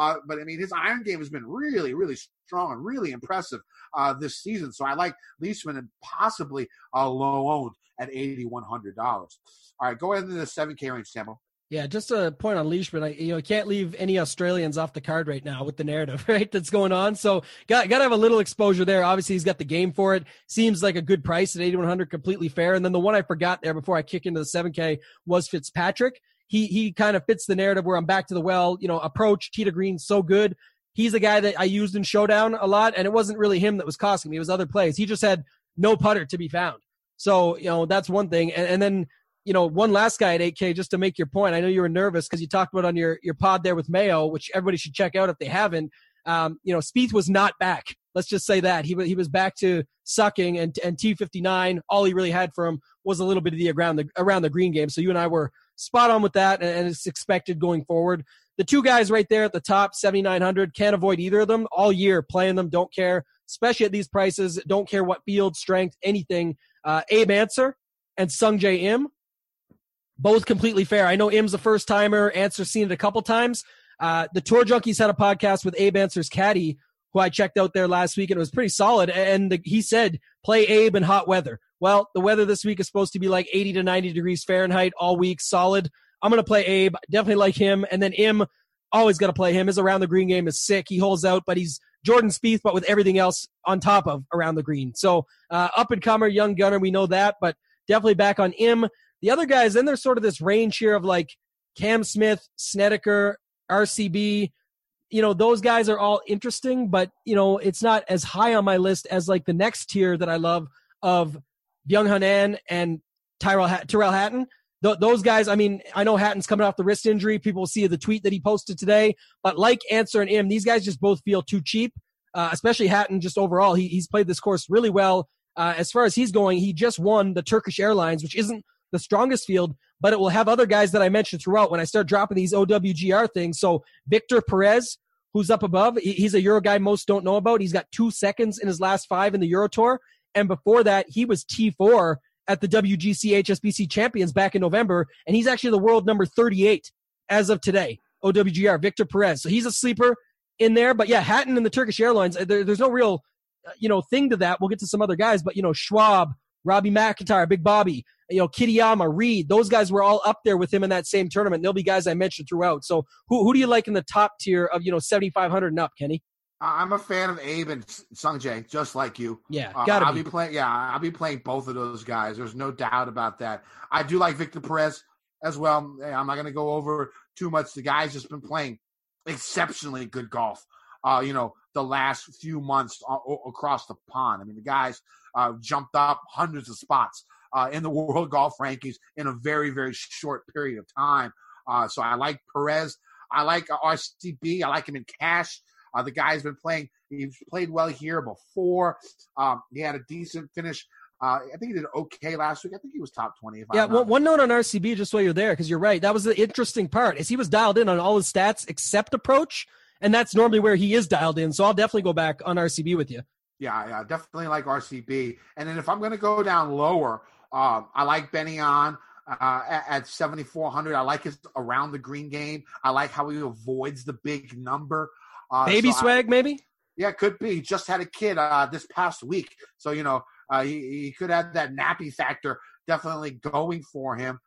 Uh, but I mean, his iron game has been really, really strong and really impressive uh, this season. So I like Leishman and possibly a low owned at eighty one hundred dollars. All right, go ahead into the seven K range, Tambo. Yeah, just a point on Leishman. I you know can't leave any Australians off the card right now with the narrative right that's going on. So got got to have a little exposure there. Obviously, he's got the game for it. Seems like a good price at eighty one hundred, completely fair. And then the one I forgot there before I kick into the seven K was Fitzpatrick. He he kind of fits the narrative where I'm back to the well. You know, approach Tita Green so good. He's a guy that I used in showdown a lot, and it wasn't really him that was costing me. It was other plays. He just had no putter to be found. So you know that's one thing. And, and then you know, one last guy at 8K just to make your point. I know you were nervous because you talked about on your your pod there with Mayo, which everybody should check out if they haven't. Um, you know, Spieth was not back. Let's just say that he he was back to sucking, and and T59. All he really had for him was a little bit of the around the around the green game. So you and I were spot on with that, and, it's expected going forward. The two guys right there at the top, 7,900, can't avoid either of them all year. Playing them, don't care, especially at these prices. Don't care what field, strength, anything. Uh, Abe Ancer and Sungjae Im both completely fair. I know Im's a first timer. Ancer's seen it a couple times. Uh, the Tour Junkies had a podcast with Abe Ancer's caddy, who I checked out there last week, and it was pretty solid. And the, he said, play Abe in hot weather. Well, the weather this week is supposed to be like 80 to 90 degrees Fahrenheit all week, solid. I'm going to play Abe. Definitely like him. And then Im, always going to play him. His around the green game is sick. He holds out, but he's Jordan Spieth, but with everything else on top of around the green. So uh, up and comer, young gunner, we know that, but definitely back on Im. The other guys, then there's sort of this range here of like Cam Smith, Snedeker, RCB. You know, those guys are all interesting, but you know, it's not as high on my list as like the next tier that I love of Byeong Hun An and Tyrell Hatton. Th- those guys, I mean, I know Hatton's coming off the wrist injury. People will see the tweet that he posted today, but like Ancer and Im, these guys just both feel too cheap. Uh, especially Hatton, just overall, he, he's played this course really well. Uh, as far as he's going, he just won the Turkish Airlines, which isn't the strongest field, but it will have other guys that I mentioned throughout when I start dropping these OWGR things. So Victor Perez, who's up above, he's a Euro guy most don't know about. He's got two seconds in his last five in the Euro Tour. And before that, he was T4 at the WGC HSBC Champions back in November. And he's actually the world number 38 as of today. OWGR, Victor Perez. So he's a sleeper in there. But yeah, Hatton and the Turkish Airlines, there, there's no real, uh, you know, thing to that. We'll get to some other guys, but you know, Schwab, Robbie MacIntyre, Big Bobby, you know, Kitayama, Reed, those guys were all up there with him in that same tournament. There'll be guys I mentioned throughout. So who, who do you like in the top tier of, you know, 7,500 and up, Kenny? I'm a fan of Abe and Sungjae, just like you. Yeah, gotta uh, I'll be. be playing. Yeah, I'll be playing both of those guys. There's no doubt about that. I do like Victor Perez. as well. I'm not going to go over too much. The guy's just been playing exceptionally good golf. Uh, you know, the last few months uh, across the pond. I mean, the guys uh, jumped up hundreds of spots uh, in the world golf rankings in a very, very short period of time. Uh, so I like Perez. I like RCB. I like him in cash. Uh, the guy's been playing. He's played well here before. Um, he had a decent finish. Uh, I think he did okay last week. I think he was top twenty. yeah, one, one note on RCB, just while you're there, because you're right. That was the interesting part. Is he was dialed in on all his stats except approach, and that's normally where he is dialed in. So I'll definitely go back on RCB with you. Yeah, yeah, definitely like RCB. And then if I'm going to go down lower, um, I like Benny on uh, at, at 7,400. I like his around the green game. I like how he avoids the big number. Uh, Baby so swag, I, maybe? Yeah, could be. He just had a kid uh, this past week. So, you know, uh, he, he could have that nappy factor definitely going for him.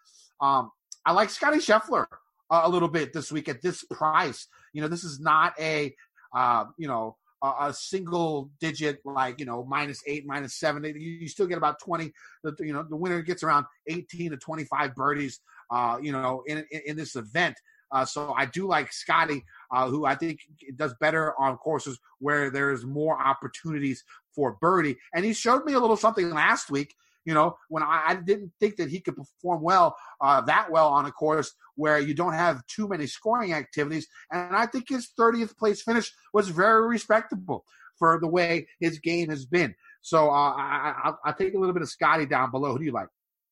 Um, I like Scotty Scheffler uh, a little bit this week at this price. You know, this is not a, uh, you know, a, single digit like you know minus eight, minus seven. You, you still get about twenty. The, you know the winner gets around eighteen to twenty five birdies. Uh, you know in, in, in this event. Uh, so I do like Scotty, uh, who I think does better on courses where there's more opportunities for birdie. And he showed me a little something last week you know, when I, I didn't think that he could perform well, uh, that well on a course where you don't have too many scoring activities. And I think his 30th place finish was very respectable for the way his game has been. So uh, I, I, will take a little bit of Scotty down below. Who do you like?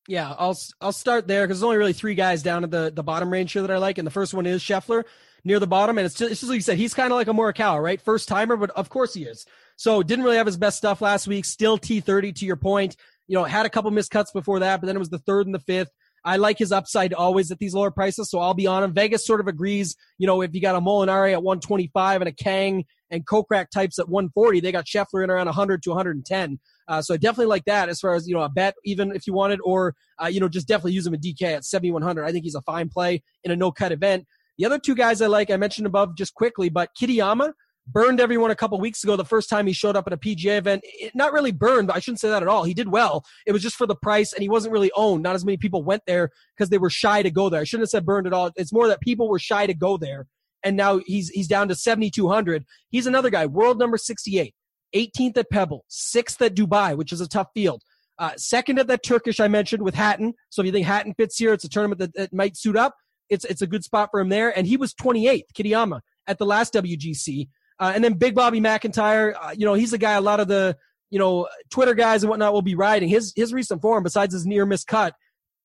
Yeah, I'll I'll start there because there's only really three guys down at the, the bottom range here that I like, and the first one is Scheffler near the bottom, and it's just, it's just like you said, he's kind of like a Morikawa, right? First timer, but of course he is. So didn't really have his best stuff last week. Still T30 to your point you know, had a couple missed cuts before that, but then it was the third and the fifth. I like his upside always at these lower prices, so I'll be on him. Vegas sort of agrees, you know, if you got a Molinari at 125 and a Kang and Kokrak types at 140, they got Scheffler in around 100 to 110. Uh, so I definitely like that as far as, you know, a bet, even if you wanted, or, uh, you know, just definitely use him in DK at 7,100. I think he's a fine play in a no cut event. The other two guys I like, I mentioned above just quickly, but Kitayama, burned everyone a couple weeks ago the first time he showed up at a PGA event. It, not really burned, but I shouldn't say that at all. He did well. It was just for the price, and he wasn't really owned. Not as many people went there because they were shy to go there. I shouldn't have said burned at all. It's more that people were shy to go there, and now he's he's down to 7,200. He's another guy, world number 68, 18th at Pebble, sixth at Dubai, which is a tough field. Uh, second at that Turkish I mentioned with Hatton. So if you think Hatton fits here, it's a tournament that, that might suit up. It's it's a good spot for him there. And he was 28th, Kitayama, at the last WGC. Uh, and then Big Bobby MacIntyre, uh, you know, he's a guy a lot of the, you know, Twitter guys and whatnot will be riding. His his recent form, besides his near miss cut,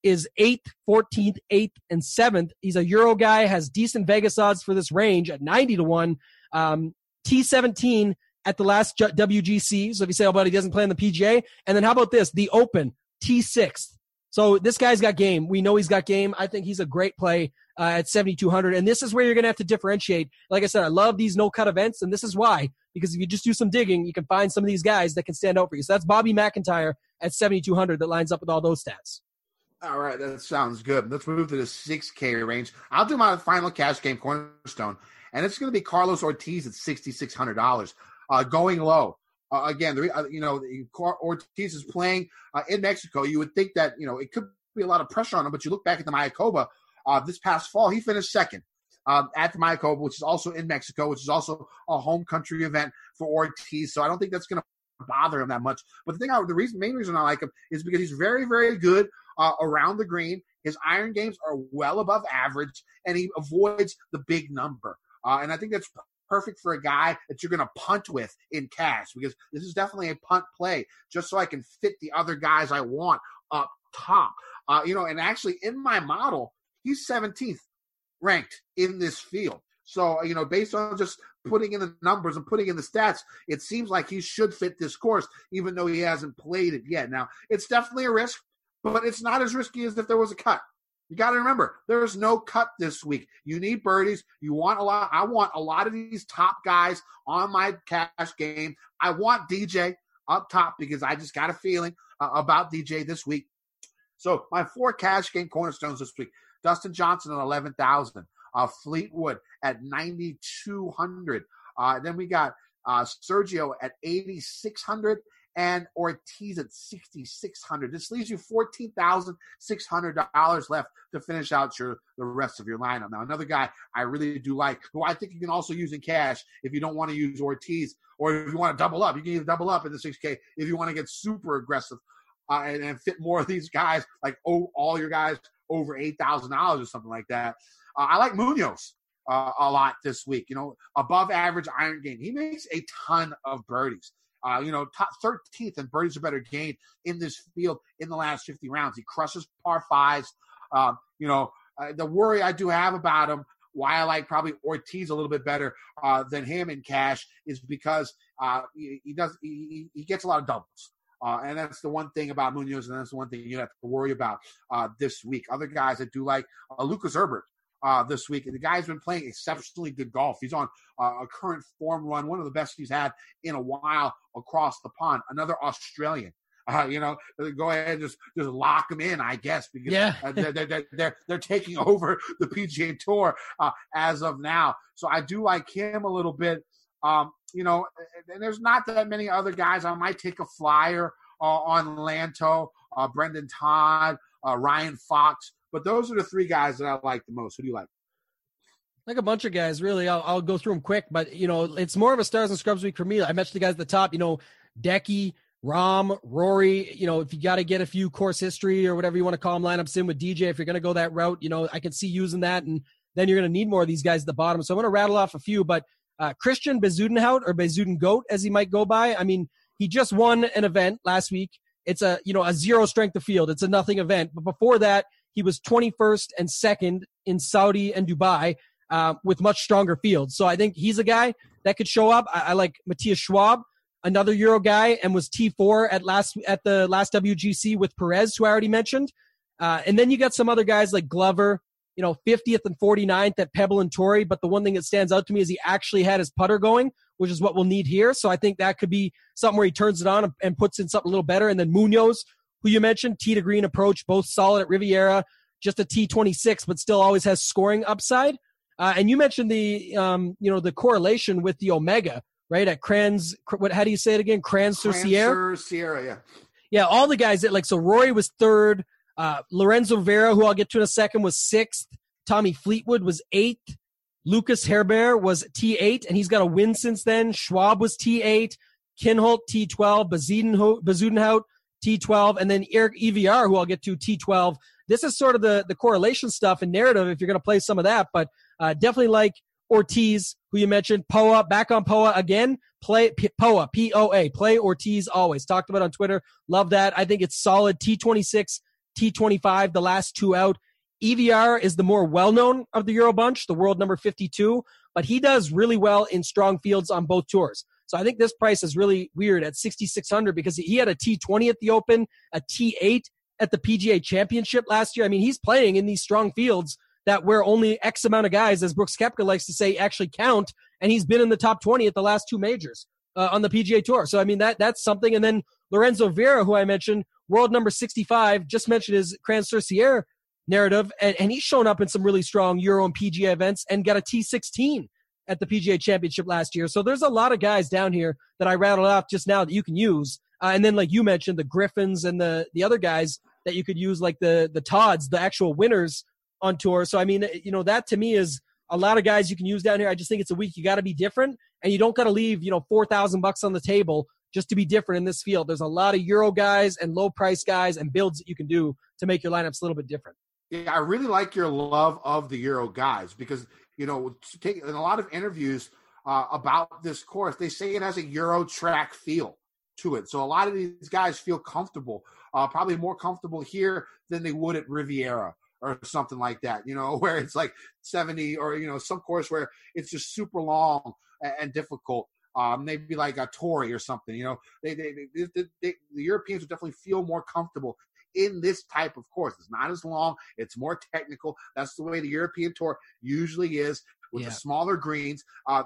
is eighth, 14th, eighth, and seventh. He's a Euro guy, has decent Vegas odds for this range at 90 to 1. Um, T17 at the last WGC. So if you say, oh, but he doesn't play in the PGA. And then how about this? The Open, T6th. So this guy's got game. We know he's got game. I think he's a great play uh, at 7,200. And this is where you're going to have to differentiate. Like I said, I love these no cut events, and this is why. Because if you just do some digging, you can find some of these guys that can stand out for you. So that's Bobby MacIntyre at 7,200 that lines up with all those stats. All right, that sounds good. Let's move to the 6K range. I'll do my final cash game cornerstone, and it's going to be Carlos Ortiz at $6,600. Uh, going low. Uh, again, the, uh, you know, Ortiz is playing uh, in Mexico. You would think that, you know, it could be a lot of pressure on him, but you look back at the Mayakoba uh, this past fall, he finished second um, at the Mayakoba, which is also in Mexico, which is also a home country event for Ortiz. So I don't think that's going to bother him that much. But the thing, I, the reason, main reason I like him is because he's very, very good uh, around the green. His iron games are well above average, and he avoids the big number. Uh, and I think that's perfect for a guy that you're going to punt with in cash because this is definitely a punt play, just so I can fit the other guys I want up top. Uh, you know, and actually in my model, he's 17th ranked in this field. So, you know, based on just putting in the numbers and putting in the stats, it seems like he should fit this course, even though he hasn't played it yet. Now, it's definitely a risk, but it's not as risky as if there was a cut. You got to remember, there is no cut this week. You need birdies. You want a lot. I want a lot of these top guys on my cash game. I want DJ up top because I just got a feeling uh, about DJ this week. So my four cash game cornerstones this week: Dustin Johnson at 11,000. Uh, Fleetwood at 9,200. Uh, then we got uh, Sergio at 8,600 and Ortiz at 6,600. This leaves you $14,600 left to finish out your the rest of your lineup. Now, another guy I really do like, who I think you can also use in cash if you don't want to use Ortiz, or if you want to double up, you can either double up in the 6K if you want to get super aggressive uh, and, and, fit more of these guys, like oh, all your guys over $8,000 or something like that. Uh, I like Munoz. Uh, a lot this week, you know, above average iron game. He makes a ton of birdies. Uh, you know, top 13th and birdies are better gained in this field in the last 50 rounds. He crushes par fives. Um, you know, uh, the worry I do have about him, why I like probably Ortiz a little bit better uh, than him in cash, is because uh, he, he, does he, he, gets a lot of doubles. Uh, and that's the one thing about Munoz, and that's the one thing you have to worry about uh, this week. Other guys that do like Lucas Herbert uh, this week. And the guy's been playing exceptionally good golf. He's on uh, a current form run, one of the best he's had in a while across the pond. Another Australian. Uh, you know, go ahead and just just lock them in, I guess, because yeah. uh, they're, they're, they're, they're taking over the PGA Tour uh, as of now. So I do like him a little bit. Um, you know, and there's not that many other guys. I might take a flyer uh, on Lanto, uh, Brendon Todd, uh, Ryan Fox. But those are the three guys that I like the most. Who do you like? Like a bunch of guys, really. I'll, I'll go through them quick, but you know, it's more of a stars and scrubs week for me. I mentioned the guys at the top. You know, Decky, Rahm, Rory. You know, if you got to get a few course history or whatever you want to call them lineups in with DJ, if you're going to go that route, you know, I can see using that, and then you're going to need more of these guys at the bottom. So I'm going to rattle off a few, but uh, Christian Bezuidenhout or Bezuidengoat, as he might go by. I mean, he just won an event last week. It's a you know a zero strength of field. It's a nothing event. But before that, he was 21st and second in Saudi and Dubai uh, with much stronger fields. So I think he's a guy that could show up. I, I like Matthias Schwab, another Euro guy, and was T4 at last at the last WGC with Perez, who I already mentioned. Uh, and then you got some other guys like Glover, you know, 50th and 49th at Pebble and Torrey. But the one thing that stands out to me is he actually had his putter going, which is what we'll need here. So I think that could be something where he turns it on and puts in something a little better. And then Munoz, who you mentioned, T to green approach, both solid at Riviera, just a T26, but still always has scoring upside. Uh, and you mentioned the, um, you know, the correlation with the Omega, right? At Crans, what? How do you say it again? Crans-sur-Sierre. Sierra, yeah. Yeah, all the guys that like so. Rory was third. Uh, Lorenzo Vera, who I'll get to in a second, was sixth. Tommy Fleetwood was eighth. Lucas Herbert was T8, and he's got a win since then. Schwab was T8. Kinhult T12. Bezuidenhout T12, and then Erik EVR, who I'll get to T12. This is sort of the the correlation stuff and narrative if you're going to play some of that, but uh, definitely like Ortiz, who you mentioned, Poa, back on Poa again. Play P- Poa, P O A, play Ortiz always. Talked about on Twitter. Love that. I think it's solid. T26, T25, the last two out. EVR is the more well known of the Euro bunch, the world number 52, but he does really well in strong fields on both tours. So I think this price is really weird at 6,600 because he had a T20 at the Open, a T8 at the PGA Championship last year. I mean, he's playing in these strong fields that where only X amount of guys, as Brooks Koepka likes to say, actually count. And he's been in the top 20 at the last two majors uh, on the PGA Tour. So, I mean, that that's something. And then Lorenzo Vera, who I mentioned, world number 65, just mentioned his Crans-sur-Sierre narrative. And, and he's shown up in some really strong Euro and PGA events and got a T16 at the PGA Championship last year. So there's a lot of guys down here that I rattled off just now that you can use. Uh, and then, like you mentioned, the Griffins and the the other guys that you could use, like the the Todds, the actual winners on tour. So I mean, you know, that to me is a lot of guys you can use down here. I just think it's a week you got to be different, and you don't got to leave you know four thousand bucks on the table just to be different in this field. There's a lot of Euro guys and low price guys and builds that you can do to make your lineups a little bit different. Yeah, I really like your love of the Euro guys because you know, take in a lot of interviews uh, about this course, they say it has a Euro track feel to it. So a lot of these guys feel comfortable, uh, probably more comfortable here than they would at Riviera or something like that, you know, where it's like 70 or, you know, some course where it's just super long and, and difficult. Um, maybe like a Torrey or something, you know, they, they, they, they, the Europeans would definitely feel more comfortable in this type of course. It's not as long, it's more technical. That's the way the European Tour usually is with yeah. the smaller greens. Uh,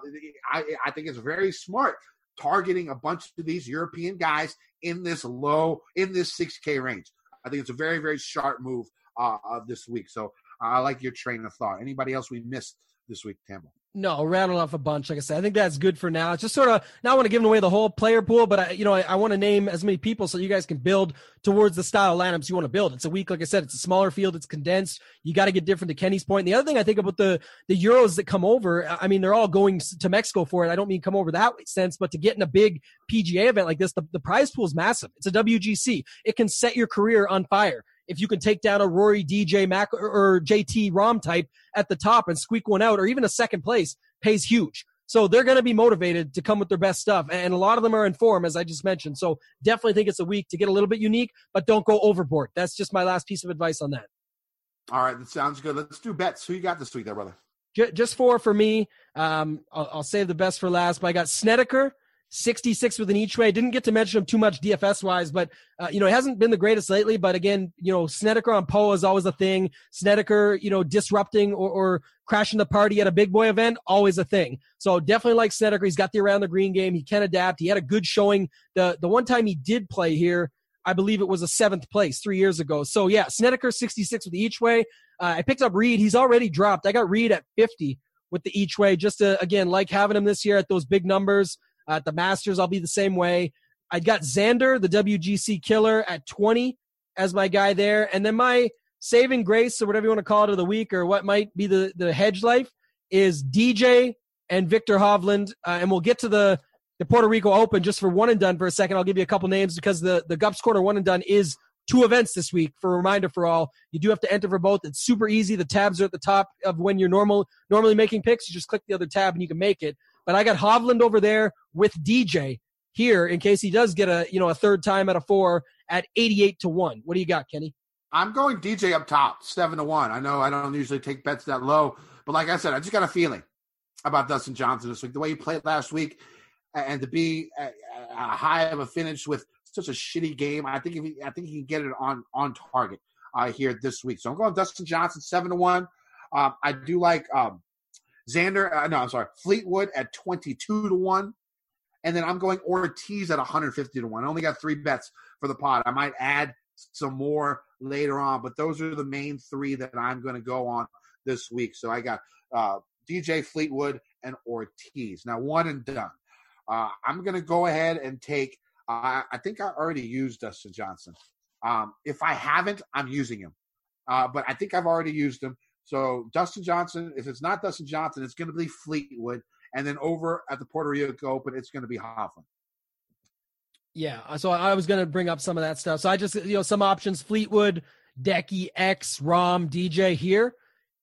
I, I think it's very smart targeting a bunch of these European guys in this low, in this 6K range. I think it's a very, very sharp move uh, this week. So I like your train of thought. Anybody else we missed this week, Tambo? No, rattle off a bunch. Like I said, I think that's good for now. It's just sort of not want to give away the whole player pool, but I, you know, I, I want to name as many people so you guys can build towards the style lineups you want to build. It's a week, like I said, it's a smaller field, it's condensed. You got to get different. To Kenny's point, and the other thing I think about the the Euros that come over, I mean, they're all going to Mexico for it. I don't mean come over that sense, but to get in a big PGA event like this, the, the prize pool is massive. It's a WGC. It can set your career on fire if you can take down a Rory, DJ, Mac, or, JT Rahm type at the top and squeak one out, or even a second place pays huge. So they're going to be motivated to come with their best stuff. And a lot of them are in form, as I just mentioned. So definitely think it's a week to get a little bit unique, but don't go overboard. That's just my last piece of advice on that. All right, that sounds good. Let's do bets. Who you got this week, there, brother? Just four for me. Um, I'll, I'll save the best for last, but I got Snedeker, 66 with an each way. Didn't get to mention him too much DFS wise, but uh, you know, it hasn't been the greatest lately. But again, you know, Snedeker on Poa is always a thing. Snedeker, you know, disrupting or, or crashing the party at a big boy event, always a thing. So definitely like Snedeker. He's got the around the green game. He can adapt. He had a good showing. The the one time he did play here, I believe it was a seventh place three years ago. So yeah, Snedeker 66 with each way. Uh, I picked up Reed. He's already dropped. I got Reed at 50 with the each way. Just to again like having him this year at those big numbers. At the Masters, I'll be the same way. I got Xander, the WGC killer, at 20 as my guy there. And then my saving grace, or whatever you want to call it, of the week, or what might be the, the hedge life, is DJ and Viktor Hovland. Uh, and we'll get to the, the Puerto Rico Open just for one and done for a second. I'll give you a couple names because the, the Gups Corner one and done is two events this week for a reminder for all. You do have to enter for both. It's super easy. The tabs are at the top of when you're normal normally making picks. You just click the other tab and you can make it. But I got Hovland over there with DJ here in case he does get a you know a third time at a four at 88 to 1. What do you got, Kenny? I'm going DJ up top, seven to one. I know I don't usually take bets that low, but like I said, I just got a feeling about Dustin Johnson this week. The way he played last week, and to be a, high of a finish with such a shitty game, I think if he, I think he can get it on on target uh, here this week. So I'm going Dustin Johnson seven to one. Um, I do like um, Xander. Uh, no, I'm sorry, Fleetwood at 22 to one. And then I'm going Ortiz at 150 to 1. I only got three bets for the pot. I might add some more later on, but those are the main three that I'm going to go on this week. So I got uh, DJ Fleetwood and Ortiz. Now, one and done. Uh, I'm going to go ahead and take, uh, I think I already used Dustin Johnson. Um, if I haven't, I'm using him. Uh, but I think I've already used him. So Dustin Johnson, if it's not Dustin Johnson, it's going to be Fleetwood. And then over at the Puerto Rico Open, it's going to be Hoffman. Yeah, uh, so I was going to bring up some of that stuff. So I just, you know, some options Fleetwood, Decky, X, Rahm, DJ here.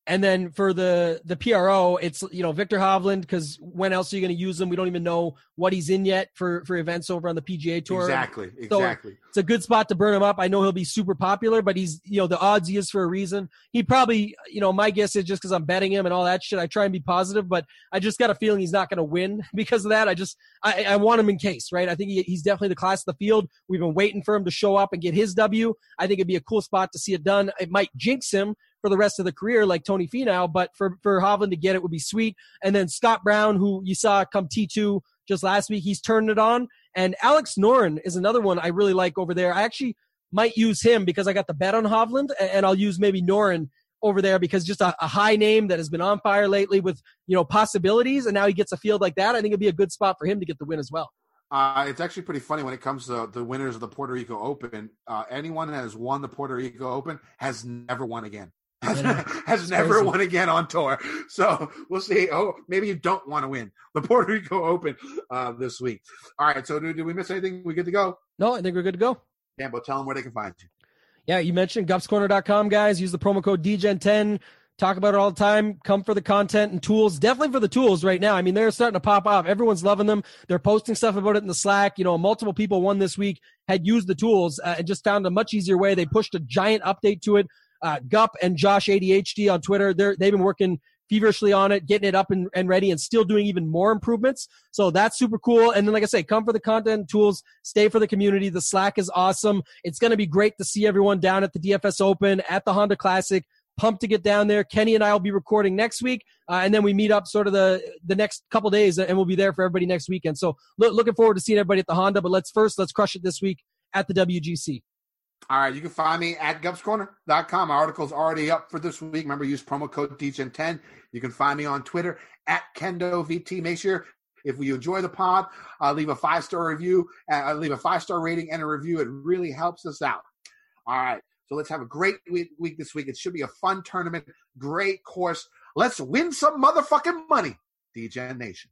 And then for the the PRO, it's you know Viktor Hovland because when else are you going to use him? We don't even know what he's in yet for for events over on the PGA Tour. Exactly, So exactly. it's a good spot to burn him up. I know he'll be super popular, but he's you know the odds he is for a reason. He probably you know my guess is just because I'm betting him and all that shit. I try and be positive, but I just got a feeling he's not going to win because of that. I just I, I want him in case, right? I think he, he's definitely the class of the field. We've been waiting for him to show up and get his W. I think it'd be a cool spot to see it done. It might jinx him for the rest of the career, like Tony Finau, but for for Hovland to get it would be sweet. And then Scott Brown, who you saw come T two just last week, he's turned it on. And Alex Noren is another one I really like over there. I actually might use him because I got the bet on Hovland, and I'll use maybe Noren over there because just a, a high name that has been on fire lately with you know possibilities, and now he gets a field like that. I think it'd be a good spot for him to get the win as well. Uh, it's actually pretty funny when it comes to the winners of the Puerto Rico Open. Uh, anyone that has won the Puerto Rico Open has never won again. Has, never crazy. won again on tour. So we'll see. Oh, maybe you don't want to win the Puerto Rico Open uh, this week. All right. So do, we miss anything? We good to go? No, I think we're good to go. But tell them where they can find you. Yeah, you mentioned gupscorner.com, guys. Use the promo code DEGEN10. Talk about it all the time. Come for the content and tools. Definitely for the tools right now. I mean, they're starting to pop off. Everyone's loving them. They're posting stuff about it in the Slack. You know, multiple people won this week had used the tools uh, and just found a much easier way. They pushed a giant update to it. Uh, Gup and Josh ADHD on Twitter, they're, they've been working feverishly on it, getting it up and, and ready and still doing even more improvements. So that's super cool. And then, like I say, come for the content tools, stay for the community. The Slack is awesome. It's going to be great to see everyone down at the DFS Open, at the Honda Classic. Pumped to get down there. Kenny and I will be recording next week, uh, and then we meet up sort of the the next couple days, and we'll be there for everybody next weekend. So loo- looking forward to seeing everybody at the Honda. But let's first let's crush it this week at the WGC. All right, you can find me at gupscorner.com. My article's already up for this week. Remember, use promo code DEGEN10. You can find me on Twitter at KendoVT. Make sure if you enjoy the pod, uh, leave a five star review, uh, leave a five star rating and a review. It really helps us out. All right, so let's have a great week, week this week. It should be a fun tournament, great course. Let's win some motherfucking money, Degen Nation.